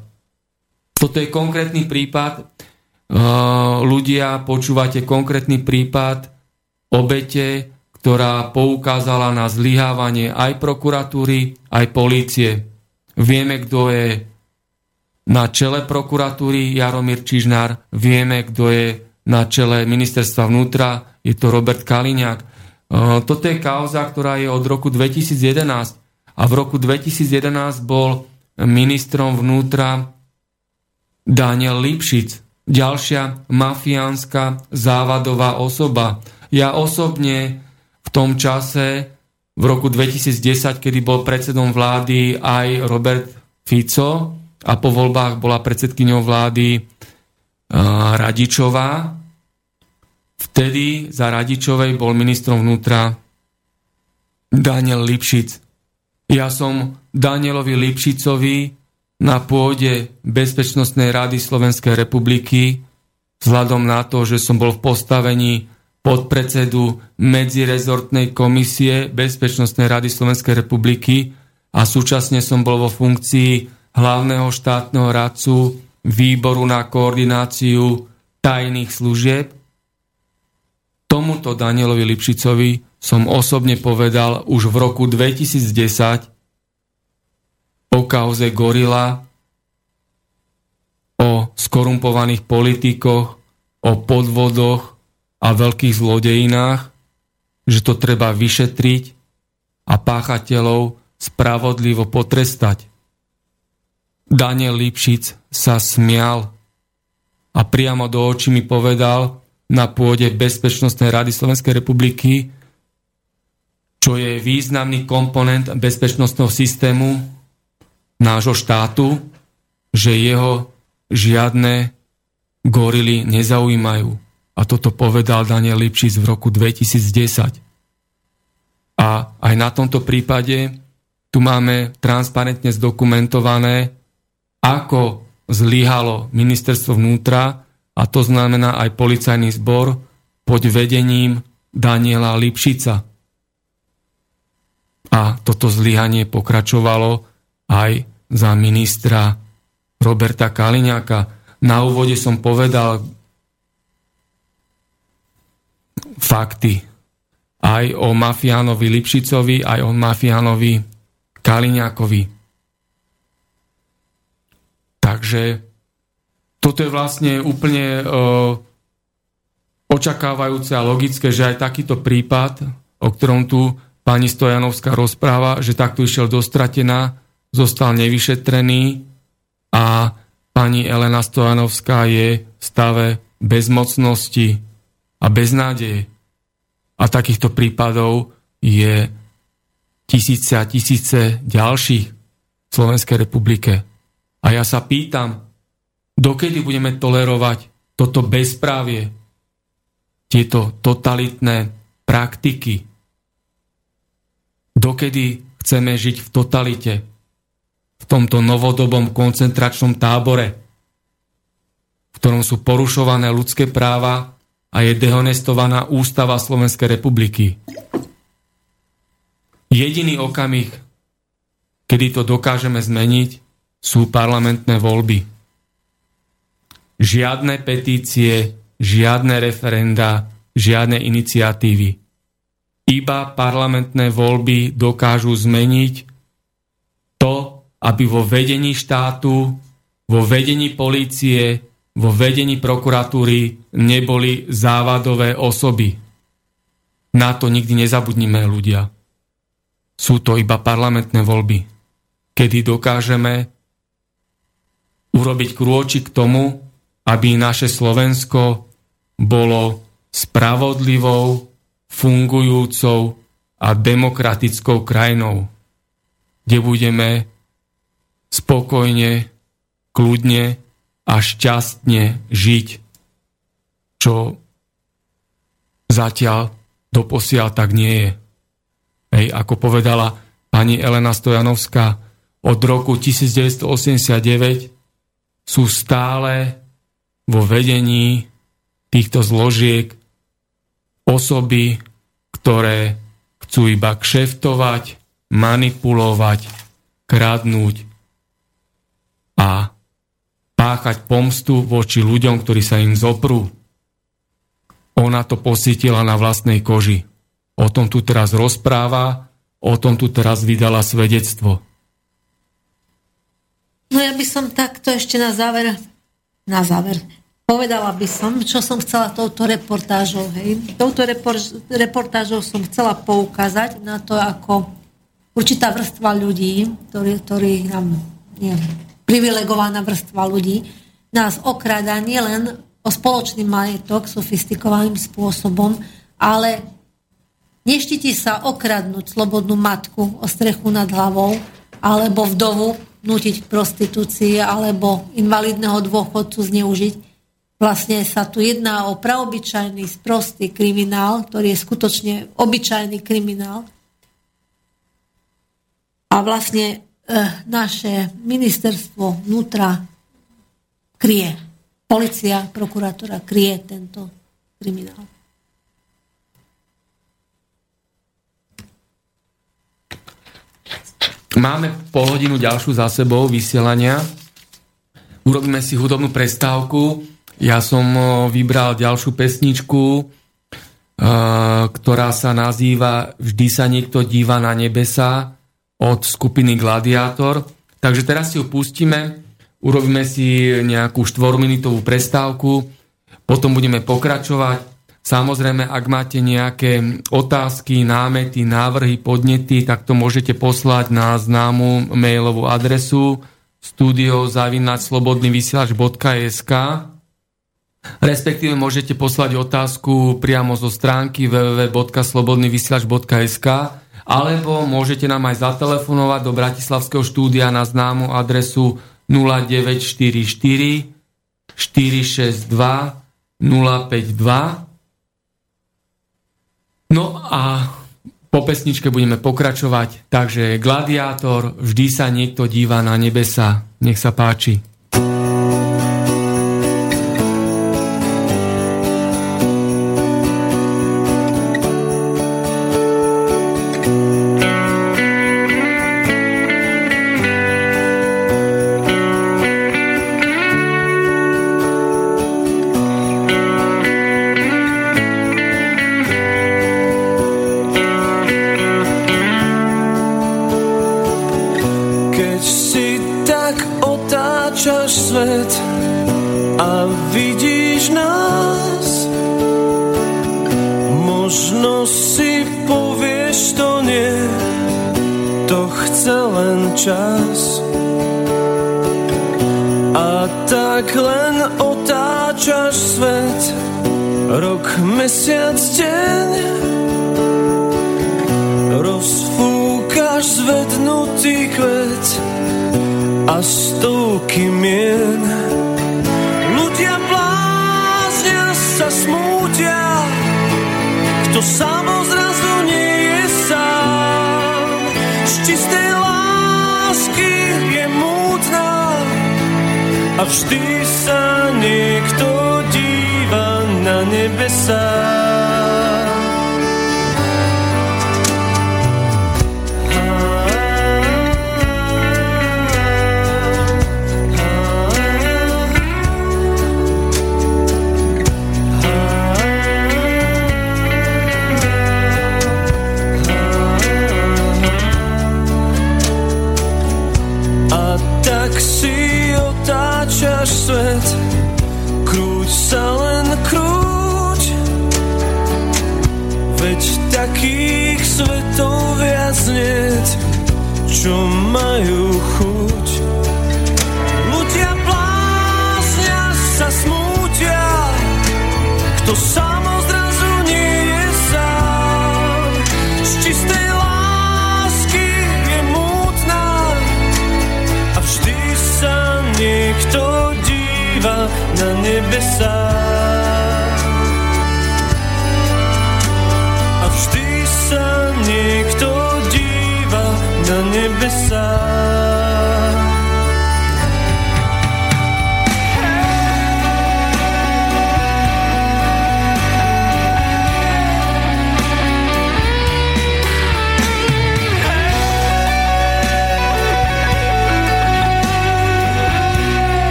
Toto je konkrétny prípad. Ľudia, počúvate konkrétny prípad obete, ktorá poukázala na zlyhávanie aj prokuratúry, aj polície. Vieme, kto je na čele prokuratúry Jaromír Čižnár, vieme, kto je na čele ministerstva vnútra, je to Robert Kaliňák. E, toto je kauza, ktorá je od roku 2011 a v roku 2011 bol ministrom vnútra Daniel Lipšic. ďalšia mafiánska závadová osoba. Ja osobne v tom čase, v roku 2010, kedy bol predsedom vlády aj Robert Fico a po voľbách bola predsedkyňou vlády Radičová, vtedy za Radičovej bol ministrom vnútra Daniel Lipšic. Ja som Danielovi Lipšicovi na pôde Bezpečnostnej rady Slovenskej republiky vzhľadom na to, že som bol v postavení podpredsedu medzirezortnej komisie Bezpečnostnej rady Slovenskej republiky a súčasne som bol vo funkcii hlavného štátneho radcu výboru na koordináciu tajných služieb. Tomuto Danielovi Lipšicovi som osobne povedal už v roku 2010 o kauze Gorila, o skorumpovaných politikoch, o podvodoch a veľkých zlodejinách, že to treba vyšetriť a páchateľov spravodlivo potrestať. Daniel Lipšic sa smial a priamo do očí mi povedal na pôde Bezpečnostnej rady Slovenskej republiky, čo je významný komponent bezpečnostného systému, nášho štátu, že jeho žiadne gorily nezaujímajú. A toto povedal Daniel Lipšic v roku 2010. A aj na tomto prípade tu máme transparentne zdokumentované, ako zlyhalo ministerstvo vnútra, a to znamená aj policajný zbor pod vedením Daniela Lipšica. A toto zlyhanie pokračovalo aj za ministra Roberta Kaliňáka. Na úvode som povedal fakty aj o mafiánovi Lipšicovi, aj o mafiánovi Kaliňákovi. Takže toto je vlastne úplne e, očakávajúce a logické, že aj takýto prípad, o ktorom tu pani Stojanovská rozpráva, že takto išiel dostratená, zostal nevyšetrený a pani Elena Stojanovská je v stave bezmocnosti a beznádeje. A takýchto prípadov je tisíce a tisíce ďalších v Slovenskej republike. A ja sa pýtam, dokedy budeme tolerovať toto bezprávie, tieto totalitné praktiky, dokedy chceme žiť v totalite, v tomto novodobom koncentračnom tábore, v ktorom sú porušované ľudské práva a je dehonestovaná ústava Slovenskej republiky. Jediný okamih, kedy to dokážeme zmeniť, sú parlamentné voľby. Žiadne petície, žiadne referenda, žiadne iniciatívy. Iba parlamentné voľby dokážu zmeniť to, aby vo vedení štátu, vo vedení polície, vo vedení prokuratúry neboli závadové osoby. Na to nikdy nezabudnime ľudia. Sú to iba parlamentné voľby, kedy dokážeme urobiť krôči k tomu, aby naše Slovensko bolo spravodlivou, fungujúcou a demokratickou krajinou, kde budeme spokojne, kľudne a šťastne žiť, čo zatiaľ doposiaľ tak nie je. Hej, ako povedala pani Elena Stojanovská, od roku 1989 sú stále vo vedení týchto zložiek osoby, ktoré chcú iba kšeftovať, manipulovať, kradnúť a páchať pomstu voči ľuďom, ktorí sa im zoprú. Ona to posítila na vlastnej koži. O tom tu teraz rozpráva, o tom tu teraz vydala svedectvo. No ja by som takto ešte na záver, na záver, povedala by som, čo som chcela touto reportážou. Hej. Touto repor, reportážou som chcela poukázať na to, ako určitá vrstva ľudí, ktorí, ktorí nám, neviem, privilegovaná vrstva ľudí, nás okráda nielen o spoločný majetok sofistikovaným spôsobom, ale neštíti sa okradnúť slobodnú matku o strechu nad hlavou alebo vdovu nutiť k prostitúcii alebo invalidného dôchodcu zneužiť. Vlastne sa tu jedná o praobyčajný sprostý kriminál, ktorý je skutočne obyčajný kriminál. A vlastne naše ministerstvo vnútra kryje. Polícia, prokurátora kryje tento kriminál. Máme pol hodinu ďalšiu za sebou vysielania. Urobíme si hudobnú prestávku. Ja som vybral ďalšiu pesničku, ktorá sa nazýva Vždy sa niekto díva na nebesa od skupiny Gladiátor. Takže teraz si ju pustíme, urobíme si nejakú štvorminútovú prestávku, potom budeme pokračovať. Samozrejme, ak máte nejaké otázky, námety, návrhy, podnety, tak to môžete poslať na známu mailovú adresu studiozavinačslobodnyvysielač.sk respektíve môžete poslať otázku priamo zo stránky www.slobodnyvysielač.sk alebo môžete nám aj zatelefonovať do Bratislavského štúdia na známu adresu 0944 462 052 No a po pesničke budeme pokračovať, takže Gladiátor, vždy sa niekto díva na nebesa. Nech sa páči.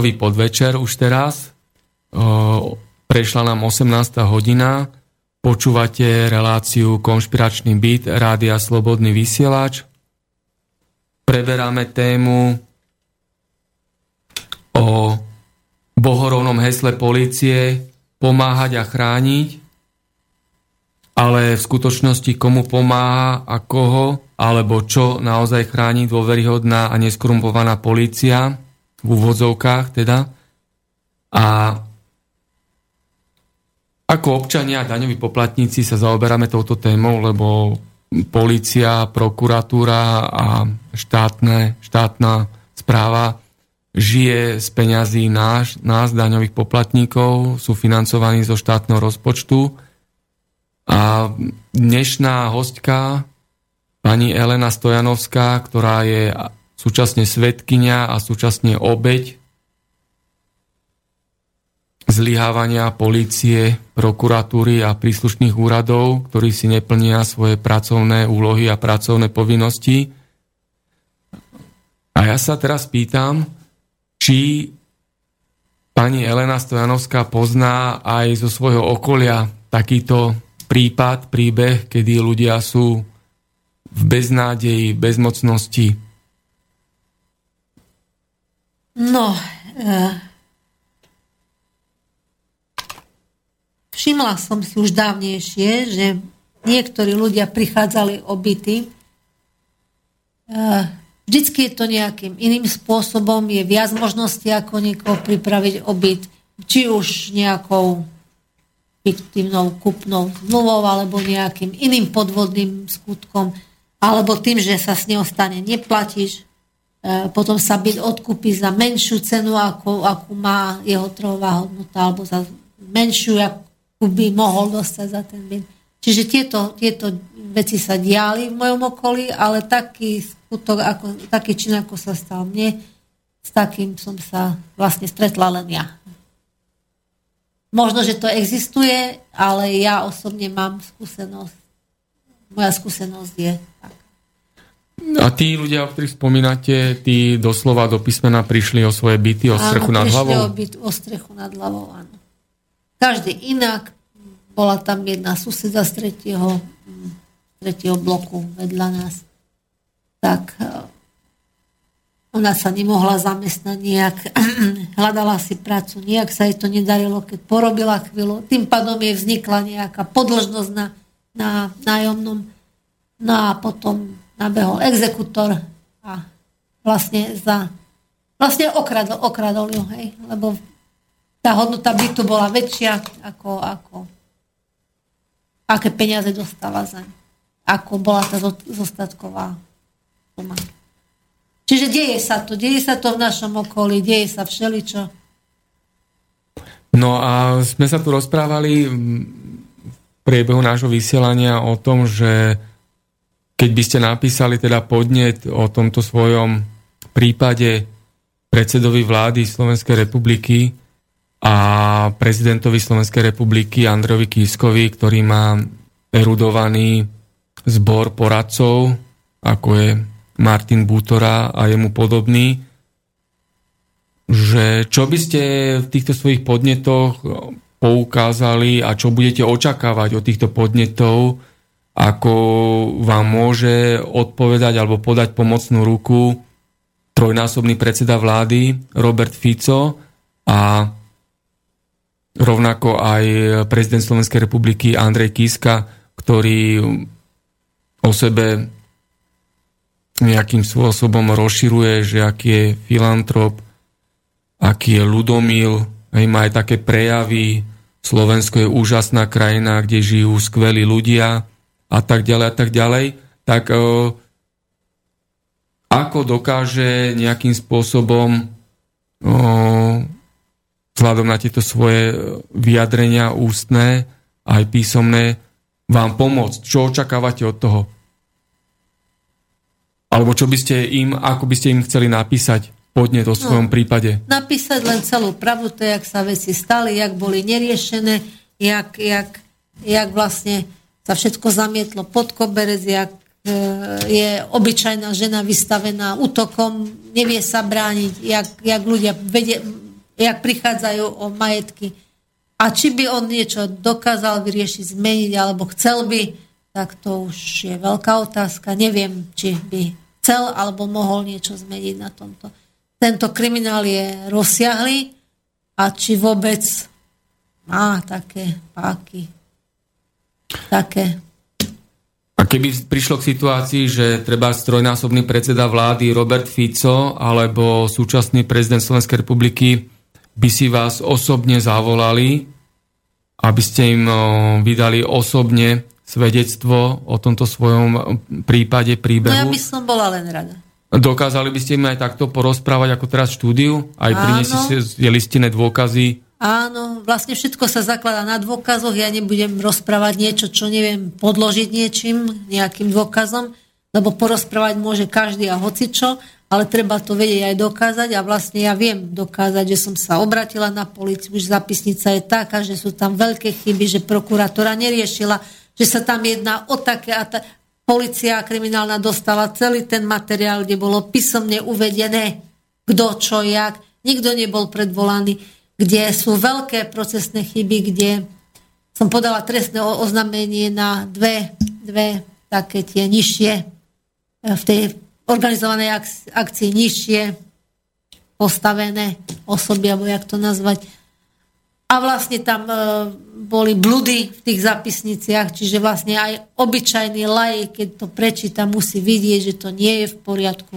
Štvrtkový podvečer už teraz. Prešla nám 18. hodina. Počúvate reláciu Konšpiračný byt Rádia Slobodný vysielač. Preberáme tému o bohorovnom hesle policie pomáhať a chrániť, ale v skutočnosti komu pomáha a koho, alebo čo naozaj chráni dôveryhodná a neskorumpovaná polícia, v úvodzovkách teda. A ako občania a daňoví poplatníci sa zaoberáme touto témou, lebo policia, prokuratúra a štátne, štátna správa žije z peňazí náš, nás, daňových poplatníkov, sú financovaní zo štátneho rozpočtu. A dnešná hostka, pani Elena Stojanovská, ktorá je súčasne svetkynia a súčasne obeď zlyhávania policie, prokuratúry a príslušných úradov, ktorí si neplnia svoje pracovné úlohy a pracovné povinnosti. A ja sa teraz pýtam, či pani Elena Stojanovská pozná aj zo svojho okolia takýto prípad, príbeh, kedy ľudia sú v beznádeji, bezmocnosti. No, uh, všimla som si už dávnejšie, že niektorí ľudia prichádzali o byty. Uh, Vždycky je to nejakým iným spôsobom, je viac možností, ako niekoho pripraviť o byt, či už nejakou fiktívnou kupnou zmluvou, alebo nejakým iným podvodným skutkom, alebo tým, že sa s neho stane neplatíš, e, potom sa byt odkúpi za menšiu cenu, ako, ako má jeho trhová hodnota, alebo za menšiu, ako by mohol dostať za ten byt. Čiže tieto, tieto veci sa diali v mojom okolí, ale taký skutok, ako, taký čin, ako sa stal mne, s takým som sa vlastne stretla len ja. Možno, že to existuje, ale ja osobne mám skúsenosť. Moja skúsenosť je tak. A tí ľudia, o ktorých spomínate, tí doslova do písmena prišli o svoje byty, o strechu nad hlavou? O, byt, o strechu nad hlavou, áno. Každý inak. Bola tam jedna suseda z tretieho, tretieho bloku vedľa nás tak e, ona sa nemohla zamestnať nejak, hľadala si prácu, nejak sa jej to nedarilo, keď porobila chvíľu, tým pádom jej vznikla nejaká podložnosť na, na nájomnom, no a potom nabehol exekutor a vlastne za vlastne okradol, okradol ju, hej, lebo tá hodnota bytu bola väčšia ako, ako aké peniaze dostala za ako bola tá zostatková pomáha. Čiže deje sa to, deje sa to v našom okolí, deje sa všeličo. No a sme sa tu rozprávali v priebehu nášho vysielania o tom, že keď by ste napísali teda podnet o tomto svojom prípade predsedovi vlády Slovenskej republiky a prezidentovi Slovenskej republiky Androvi Kiskovi, ktorý má erudovaný zbor poradcov, ako je Martin Bútora a jemu podobný, že čo by ste v týchto svojich podnetoch poukázali a čo budete očakávať od týchto podnetov, ako vám môže odpovedať alebo podať pomocnú ruku trojnásobný predseda vlády Robert Fico a rovnako aj prezident Slovenskej republiky Andrej Kiska, ktorý o sebe nejakým spôsobom rozširuje, že aký je filantrop, aký je ľudomil, aj má aj také prejavy, Slovensko je úžasná krajina, kde žijú skvelí ľudia a tak ďalej a tak ďalej, tak e, ako dokáže nejakým spôsobom e, vzhľadom na tieto svoje vyjadrenia ústne aj písomné vám pomôcť? Čo očakávate od toho? Alebo čo by ste im, ako by ste im chceli napísať podnet o svojom no, prípade? Napísať len celú pravdu, to jak sa veci stali, jak boli neriešené, jak, jak, jak vlastne sa všetko zamietlo pod koberec, jak je obyčajná žena vystavená útokom, nevie sa brániť, jak, jak ľudia vedie, jak prichádzajú o majetky. A či by on niečo dokázal vyriešiť, zmeniť, alebo chcel by, tak to už je veľká otázka. Neviem, či by chcel alebo mohol niečo zmeniť na tomto. Tento kriminál je rozsiahly a či vôbec má také páky. Také. A keby prišlo k situácii, že treba strojnásobný predseda vlády Robert Fico alebo súčasný prezident Slovenskej republiky by si vás osobne zavolali, aby ste im vydali osobne svedectvo o tomto svojom prípade, príbehu. No ja by som bola len rada. Dokázali by ste im aj takto porozprávať ako teraz štúdiu? Aj priniesli ste listinné dôkazy? Áno, vlastne všetko sa zakladá na dôkazoch. Ja nebudem rozprávať niečo, čo neviem podložiť niečím, nejakým dôkazom, lebo porozprávať môže každý a hocičo, ale treba to vedieť aj dokázať a vlastne ja viem dokázať, že som sa obratila na policiu, že zapisnica je taká, že sú tam veľké chyby, že prokurátora neriešila, že sa tam jedná o také a ta, policia kriminálna dostala celý ten materiál, kde bolo písomne uvedené, kto čo, jak. Nikto nebol predvolaný, kde sú veľké procesné chyby, kde som podala trestné oznámenie na dve, dve také tie nižšie, e, v tej organizovanej akcii nižšie postavené osoby, alebo jak to nazvať, a vlastne tam e, boli bludy v tých zapisniciach, čiže vlastne aj obyčajný laj, keď to prečíta, musí vidieť, že to nie je v poriadku.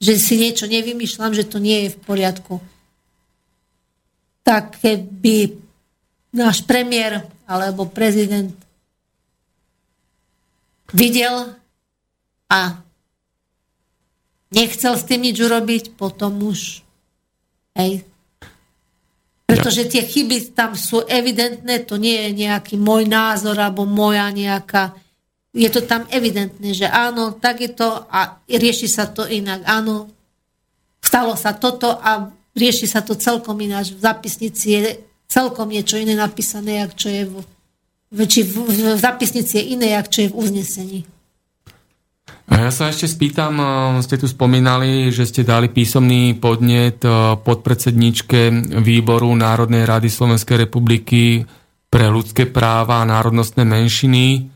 Že si niečo nevymýšľam, že to nie je v poriadku. Tak keby náš premiér alebo prezident videl a nechcel s tým nič urobiť, potom už hej, pretože tie chyby tam sú evidentné, to nie je nejaký môj názor alebo moja nejaká... Je to tam evidentné, že áno, tak je to a rieši sa to inak. Áno, stalo sa toto a rieši sa to celkom ináč. V zapisnici je celkom niečo iné napísané, jak čo je v, či v, v, v je iné, jak čo je v uznesení. Ja sa ešte spýtam, eh, ste tu spomínali, že ste dali písomný podnet eh, podpredsedničke výboru Národnej rady Slovenskej republiky pre ľudské práva a národnostné menšiny,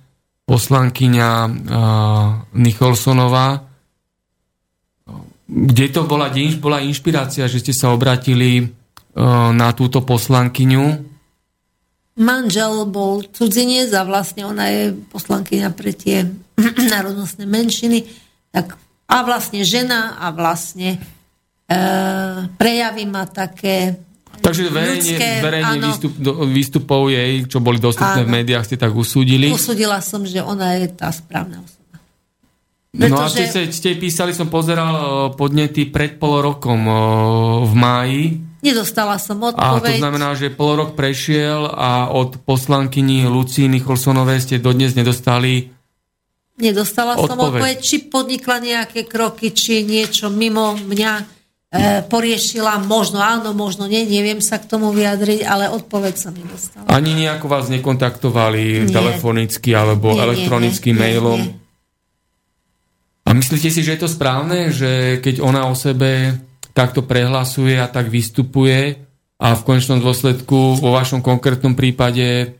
poslankyňa eh, Nicholsonová. Kde to bola, kde bola inšpirácia, že ste sa obratili na túto poslankyňu? Manžel bol cudzinec a vlastne ona je poslankyňa pre tie národnostné menšiny, tak a vlastne žena a vlastne e, prejavy má také Takže verejne, ľudské, verejne výstup, výstupov jej, čo boli dostupné áno. v médiách, ste tak usúdili? Usúdila som, že ona je tá správna osoba. Pretože... No a ste, ste písali, som pozeral e, podnety pred pol rokom e, v máji. Nedostala som odpoveď. A to znamená, že pol rok prešiel a od poslankyni Lucii Nicholsonovej ste dodnes nedostali Nedostala odpoveď. som odpoveď, či podnikla nejaké kroky, či niečo mimo mňa e, poriešila. Možno áno, možno nie, neviem sa k tomu vyjadriť, ale odpoveď som nedostala. Ani nejako vás nekontaktovali nie. telefonicky alebo nie, elektronicky nie, mailom? Nie, nie. A myslíte si, že je to správne, že keď ona o sebe takto prehlasuje a tak vystupuje a v konečnom dôsledku vo vašom konkrétnom prípade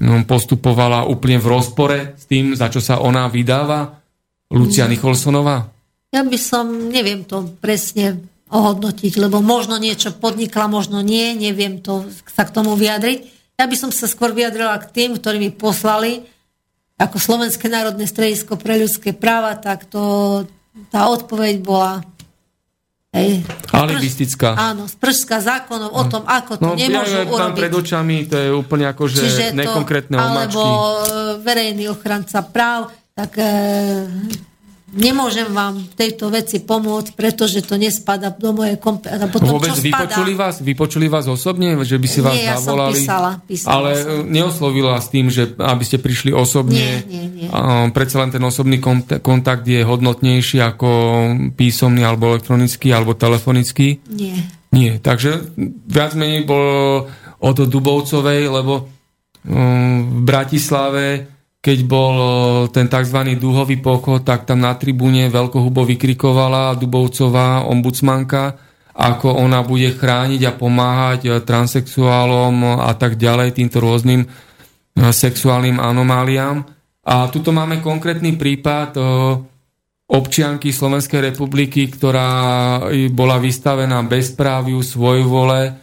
No, postupovala úplne v rozpore s tým, za čo sa ona vydáva, Lucia mm. Nicholsonová? Ja by som, neviem to presne ohodnotiť, lebo možno niečo podnikla, možno nie, neviem to, sa k tomu vyjadriť. Ja by som sa skôr vyjadrila k tým, ktorí mi poslali ako Slovenské národné stredisko pre ľudské práva, tak to, tá odpoveď bola Hej. Alibistická. Áno, spržská zákonov o tom, ako to no, nemôžu ja, urobiť. pred očami, to je úplne ako, že Čiže nekonkrétne to, omačky. Alebo e, verejný ochranca práv, tak e, nemôžem vám v tejto veci pomôcť, pretože to nespada do mojej kompetencie. Vôbec vypočuli vás, vypočuli vás osobne, že by si vás nie, ja zavolali? Som písala, písala ale som. neoslovila s tým, že aby ste prišli osobne. Nie, nie, nie. Predsa len ten osobný kontakt je hodnotnejší ako písomný alebo elektronický alebo telefonický? Nie. Nie, takže viac menej bol od Dubovcovej, lebo v Bratislave keď bol ten tzv. duhový pochod, tak tam na tribúne veľkohubo vykrikovala Dubovcová ombudsmanka, ako ona bude chrániť a pomáhať transexuálom a tak ďalej, týmto rôznym sexuálnym anomáliám. A tuto máme konkrétny prípad občianky Slovenskej republiky, ktorá bola vystavená bezpráviu, svojvole,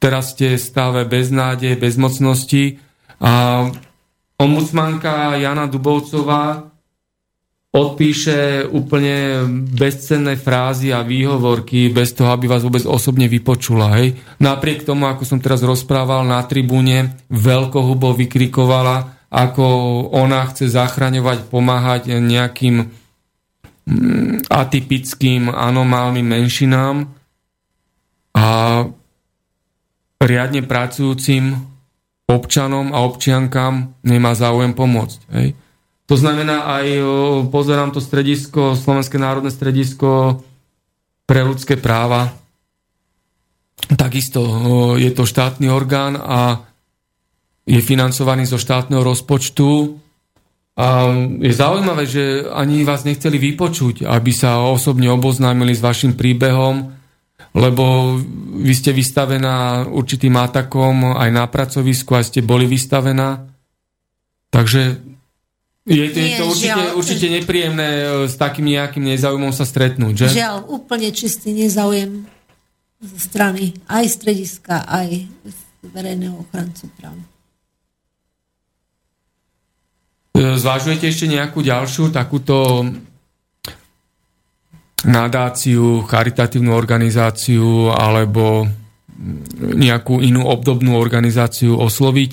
teraz ste stave beznádeje, bezmocnosti a ombudsmanka Jana Dubovcová odpíše úplne bezcenné frázy a výhovorky bez toho, aby vás vôbec osobne vypočula. Hej. Napriek tomu, ako som teraz rozprával na tribúne, veľkohubo vykrikovala, ako ona chce zachraňovať, pomáhať nejakým mm, atypickým, anomálnym menšinám a riadne pracujúcim občanom a občiankám nemá záujem pomôcť. Hej. To znamená aj, pozerám to stredisko, Slovenské národné stredisko pre ľudské práva, takisto je to štátny orgán a je financovaný zo štátneho rozpočtu. A je zaujímavé, že ani vás nechceli vypočuť, aby sa osobne oboznámili s vašim príbehom, lebo vy ste vystavená určitým atakom aj na pracovisku, aj ste boli vystavená. Takže je, to, Nie, je to určite, žiaľ, určite nepríjemné e, s takým nejakým nezaujmom sa stretnúť, že? Žiaľ, úplne čistý nezaujem zo strany aj strediska, aj verejného ochrancu práv. E, zvážujete ešte nejakú ďalšiu takúto nadáciu, charitatívnu organizáciu alebo nejakú inú obdobnú organizáciu osloviť?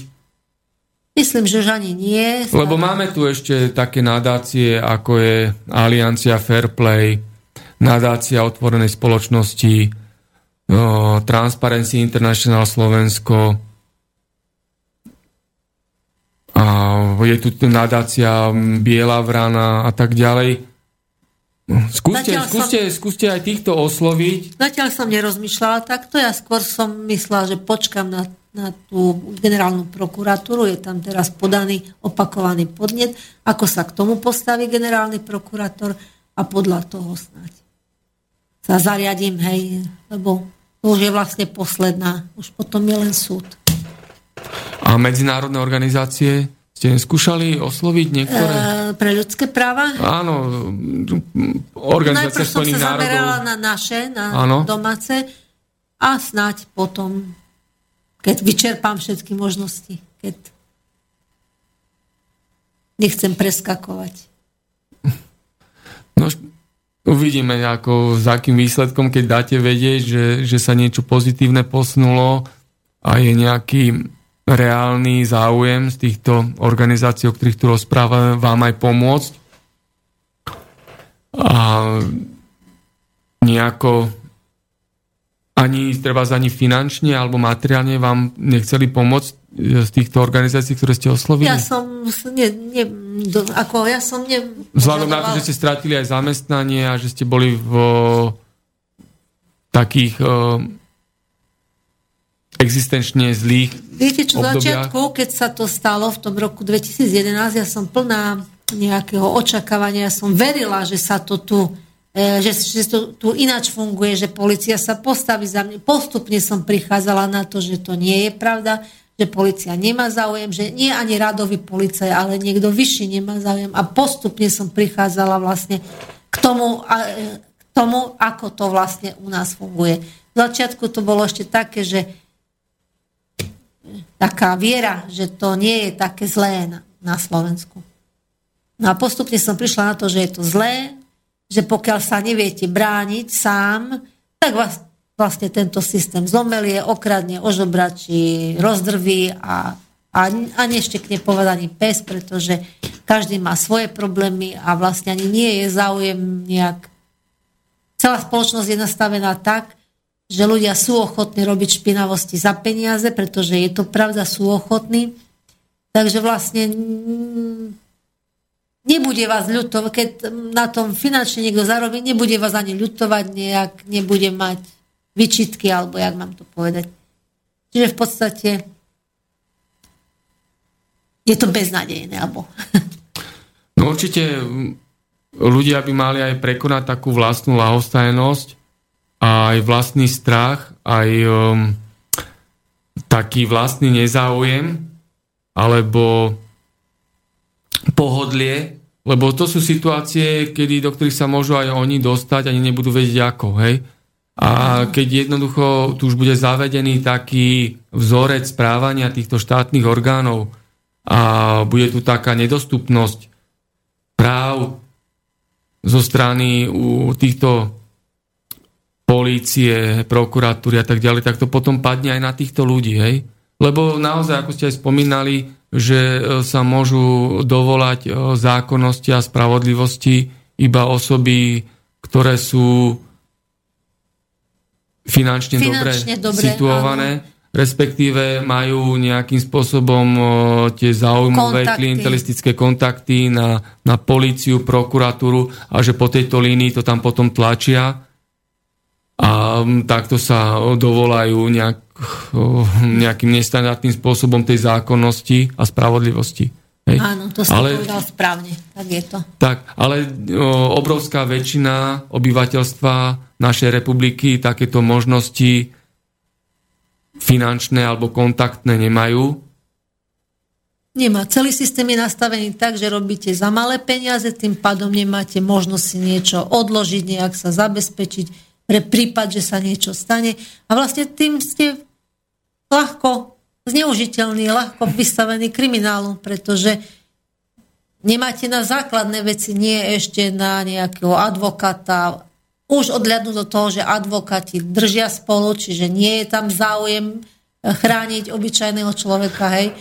Myslím, že už ani nie. Lebo máme tu ešte také nadácie, ako je Aliancia Fairplay, nadácia otvorenej spoločnosti, Transparency International Slovensko, a je tu nadácia Biela vrana a tak ďalej. Skúste, skúste, som, skúste aj týchto osloviť. Zatiaľ som nerozmýšľala takto, ja skôr som myslela, že počkam na, na tú generálnu prokuratúru, je tam teraz podaný opakovaný podnet, ako sa k tomu postaví generálny prokurátor a podľa toho snáď sa zariadím, hej, lebo to už je vlastne posledná, už potom je len súd. A medzinárodné organizácie? Ste skúšali osloviť niektoré? E, pre ľudské práva? Áno, organizácia Najprv som sa národov. zamerala na naše, na Áno. domáce a snáď potom, keď vyčerpám všetky možnosti, keď nechcem preskakovať. No, uvidíme, ako, za akým výsledkom, keď dáte vedieť, že, že sa niečo pozitívne posnulo a je nejaký reálny záujem z týchto organizácií, o ktorých tu rozprávame, vám aj pomôcť. A nejako ani treba ani finančne alebo materiálne vám nechceli pomôcť z týchto organizácií, ktoré ste oslovili? Ja som ne, ne, do, ako ja som ne... Vzhľadom na to, že ste stratili aj zamestnanie a že ste boli v takých existenčne zlých Viete čo, v začiatku, keď sa to stalo v tom roku 2011, ja som plná nejakého očakávania, ja som verila, že sa to tu e, že, že to tu ináč funguje, že policia sa postaví za mňa. Postupne som prichádzala na to, že to nie je pravda, že policia nemá záujem, že nie ani radový policaj, ale niekto vyšší nemá záujem. A postupne som prichádzala vlastne k tomu, e, k tomu, ako to vlastne u nás funguje. V začiatku to bolo ešte také, že taká viera, že to nie je také zlé na, na Slovensku. No a postupne som prišla na to, že je to zlé, že pokiaľ sa neviete brániť sám, tak vás vlastne tento systém zomelie, okradne, ožobračí, rozdrví a, a, a neštekne povedaný pes, pretože každý má svoje problémy a vlastne ani nie je záujem nejak... Celá spoločnosť je nastavená tak, že ľudia sú ochotní robiť špinavosti za peniaze, pretože je to pravda, sú ochotní. Takže vlastne nebude vás ľutovať, keď na tom finančne niekto zarobí, nebude vás ani ľutovať nejak, nebude mať vyčitky, alebo jak mám to povedať. Čiže v podstate je to beznadejné. Alebo... No určite ľudia by mali aj prekonať takú vlastnú lahostajnosť aj vlastný strach, aj um, taký vlastný nezáujem alebo pohodlie, lebo to sú situácie, kedy, do ktorých sa môžu aj oni dostať, ani nebudú vedieť ako, hej. A keď jednoducho tu už bude zavedený taký vzorec správania týchto štátnych orgánov a bude tu taká nedostupnosť práv zo strany u týchto polície, prokuratúry a tak ďalej, tak to potom padne aj na týchto ľudí, hej? Lebo naozaj, ako ste aj spomínali, že e, sa môžu dovolať e, zákonnosti a spravodlivosti iba osoby, ktoré sú finančne, finančne dobre, dobre situované, áno. respektíve majú nejakým spôsobom tie zaujímavé kontakty. klientelistické kontakty na, na políciu, prokuratúru a že po tejto línii to tam potom tlačia a takto sa dovolajú nejak, nejakým nestandardným spôsobom tej zákonnosti a spravodlivosti. Hej. Áno, to som ale, povedal správne, tak je to. Tak, ale o, obrovská väčšina obyvateľstva našej republiky takéto možnosti finančné alebo kontaktné nemajú. Nemá. Celý systém je nastavený tak, že robíte za malé peniaze, tým pádom nemáte možnosť si niečo odložiť, nejak sa zabezpečiť pre prípad, že sa niečo stane. A vlastne tým ste ľahko zneužiteľný, ľahko vystavený kriminálu, pretože nemáte na základné veci, nie ešte na nejakého advokáta. Už odľadnú do toho, že advokáti držia spolu, čiže nie je tam záujem chrániť obyčajného človeka, hej.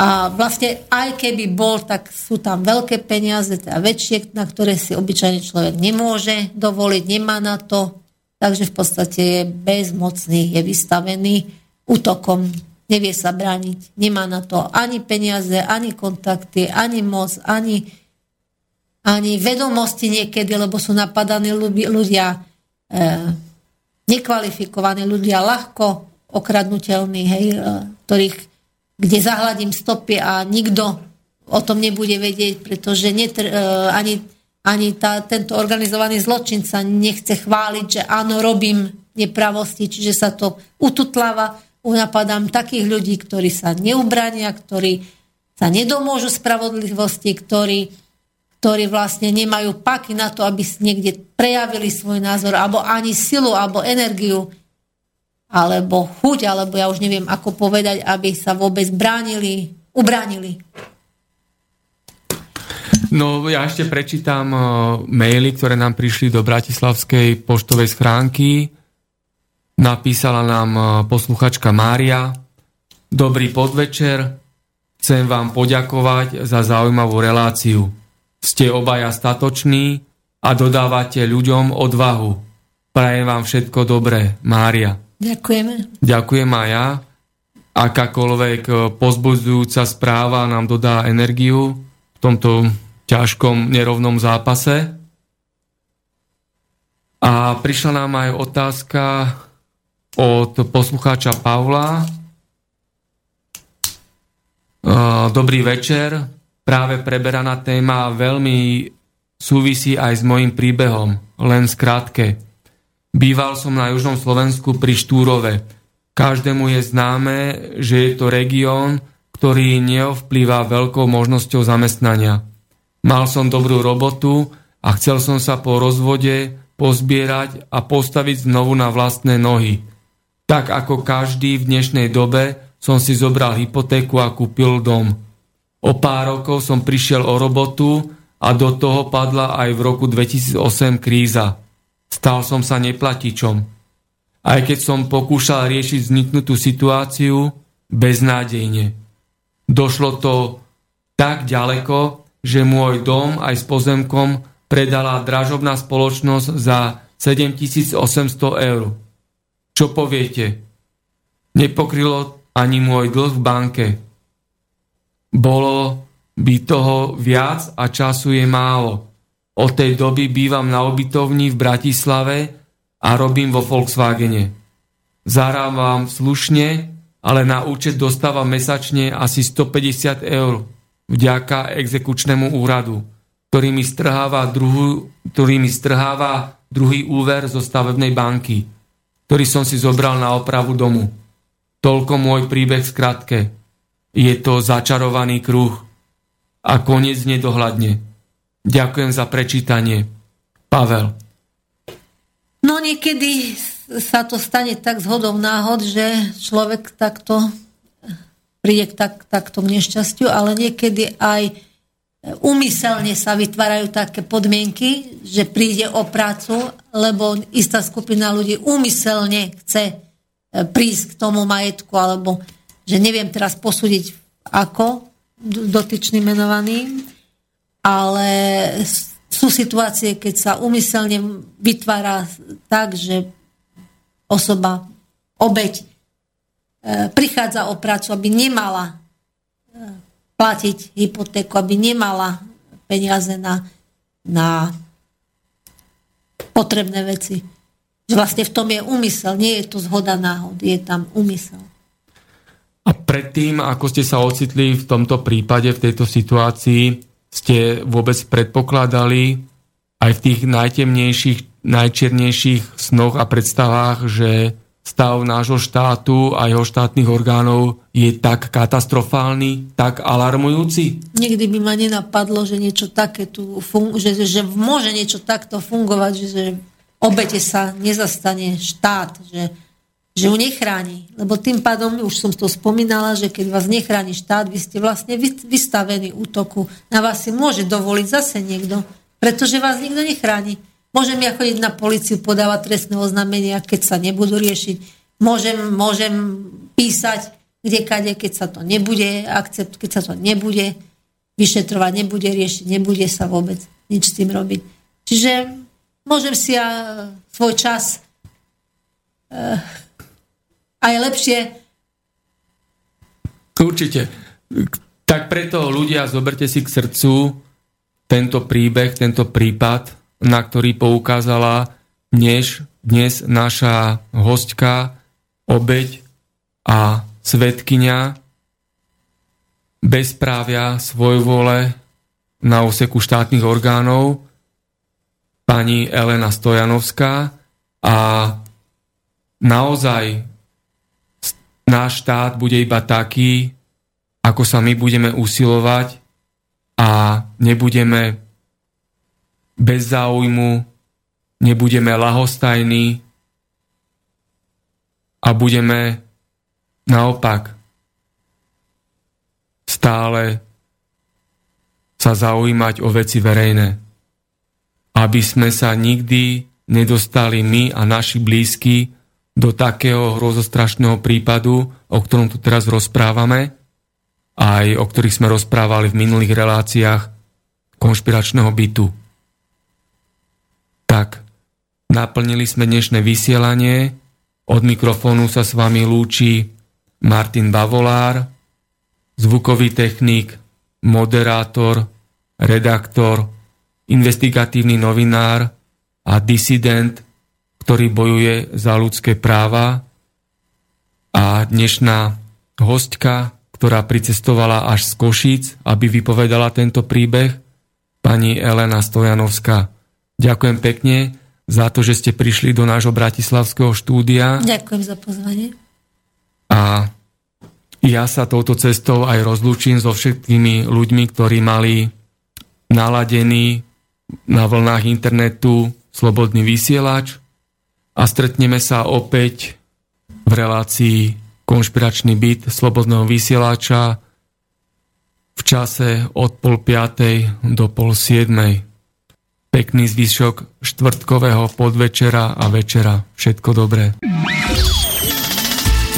A vlastne aj keby bol, tak sú tam veľké peniaze, teda väčšie, na ktoré si obyčajný človek nemôže dovoliť, nemá na to. Takže v podstate je bezmocný, je vystavený útokom, nevie sa brániť, nemá na to ani peniaze, ani kontakty, ani moc, ani, ani vedomosti niekedy, lebo sú napadaní ľudia, e, nekvalifikovaní ľudia, ľahko okradnutelní, hej, e, ktorých kde zahladím stopy a nikto o tom nebude vedieť, pretože netr, e, ani, ani tá, tento organizovaný zločin sa nechce chváliť, že áno, robím nepravosti, čiže sa to ututláva. Unapadám takých ľudí, ktorí sa neubrania, ktorí sa nedomôžu spravodlivosti, ktorí, ktorí vlastne nemajú paky na to, aby niekde prejavili svoj názor, alebo ani silu, alebo energiu alebo chuť, alebo ja už neviem, ako povedať, aby sa vôbec bránili, ubránili. No ja ešte prečítam uh, maily, ktoré nám prišli do Bratislavskej poštovej schránky. Napísala nám uh, posluchačka Mária. Dobrý podvečer. Chcem vám poďakovať za zaujímavú reláciu. Ste obaja statoční a dodávate ľuďom odvahu. Prajem vám všetko dobré. Mária. Ďakujeme. Ďakujem aj ja. Akákoľvek eh, pozbudzujúca správa nám dodá energiu v tomto ťažkom nerovnom zápase. A prišla nám aj otázka od poslucháča Pavla. Eh, dobrý večer. Práve preberaná téma veľmi súvisí aj s mojim príbehom. Len skrátke. Býval som na južnom Slovensku pri Štúrove. Každému je známe, že je to región, ktorý neovplýva veľkou možnosťou zamestnania. Mal som dobrú robotu a chcel som sa po rozvode pozbierať a postaviť znovu na vlastné nohy. Tak ako každý v dnešnej dobe som si zobral hypotéku a kúpil dom. O pár rokov som prišiel o robotu a do toho padla aj v roku 2008 kríza. Stal som sa neplatičom. Aj keď som pokúšal riešiť vzniknutú situáciu, beznádejne. Došlo to tak ďaleko, že môj dom aj s pozemkom predala dražobná spoločnosť za 7800 eur. Čo poviete? Nepokrylo ani môj dlh v banke. Bolo by toho viac a času je málo. Od tej doby bývam na obytovni v Bratislave a robím vo Volkswagene. Zarábam slušne ale na účet dostáva mesačne asi 150 eur vďaka exekučnému úradu, ktorý mi strháva, druhú, ktorý mi strháva druhý úver zo stavebnej banky, ktorý som si zobral na opravu domu. Toľko môj príbeh v skratke. Je to začarovaný kruh a koniec nedohľadne. Ďakujem za prečítanie. Pavel. No niekedy sa to stane tak zhodou náhod, že človek takto príde k tak, takto nešťastiu, ale niekedy aj umyselne sa vytvárajú také podmienky, že príde o prácu, lebo istá skupina ľudí umyselne chce e, prísť k tomu majetku, alebo že neviem teraz posúdiť ako dotyčný menovaný, ale sú situácie, keď sa umyselne vytvára tak, že osoba, obeď, e, prichádza o prácu, aby nemala e, platiť hypotéku, aby nemala peniaze na, na potrebné veci. Vlastne v tom je úmysel, nie je to zhoda náhod, je tam úmysel. A predtým, ako ste sa ocitli v tomto prípade, v tejto situácii, ste vôbec predpokladali aj v tých najtemnejších, najčiernejších snoch a predstavách, že stav nášho štátu a jeho štátnych orgánov je tak katastrofálny, tak alarmujúci? Nikdy by ma nenapadlo, že niečo také tu fun- že, že môže niečo takto fungovať, že, že obete sa nezastane štát, že, že ju nechráni. Lebo tým pádom, už som to spomínala, že keď vás nechráni štát, vy ste vlastne vystavení útoku. Na vás si môže dovoliť zase niekto, pretože vás nikto nechráni. Môžem ja chodiť na policiu, podávať trestné oznámenia, keď sa nebudú riešiť. Môžem, môžem písať kde keď sa to nebude akcept, keď sa to nebude vyšetrovať, nebude riešiť, nebude sa vôbec nič s tým robiť. Čiže môžem si ja svoj čas uh, aj lepšie Určite. Tak preto ľudia, zoberte si k srdcu tento príbeh, tento prípad na ktorý poukázala dnes, dnes naša hostka, obeď a svetkynia bezprávia svojvole na úseku štátnych orgánov pani Elena Stojanovská a naozaj náš štát bude iba taký, ako sa my budeme usilovať a nebudeme bez záujmu, nebudeme lahostajní a budeme naopak stále sa zaujímať o veci verejné. Aby sme sa nikdy nedostali my a naši blízky do takého hrozostrašného prípadu, o ktorom tu teraz rozprávame, aj o ktorých sme rozprávali v minulých reláciách konšpiračného bytu. Tak, naplnili sme dnešné vysielanie. Od mikrofónu sa s vami lúči Martin Bavolár, zvukový technik, moderátor, redaktor, investigatívny novinár a disident, ktorý bojuje za ľudské práva. A dnešná hostka, ktorá pricestovala až z Košíc, aby vypovedala tento príbeh, pani Elena Stojanovská. Ďakujem pekne za to, že ste prišli do nášho bratislavského štúdia. Ďakujem za pozvanie. A ja sa touto cestou aj rozlúčim so všetkými ľuďmi, ktorí mali naladený na vlnách internetu slobodný vysielač a stretneme sa opäť v relácii konšpiračný byt slobodného vysielača v čase od pol piatej do pol siedmej. Pekný zvyšok štvrtkového podvečera a večera. Všetko dobré.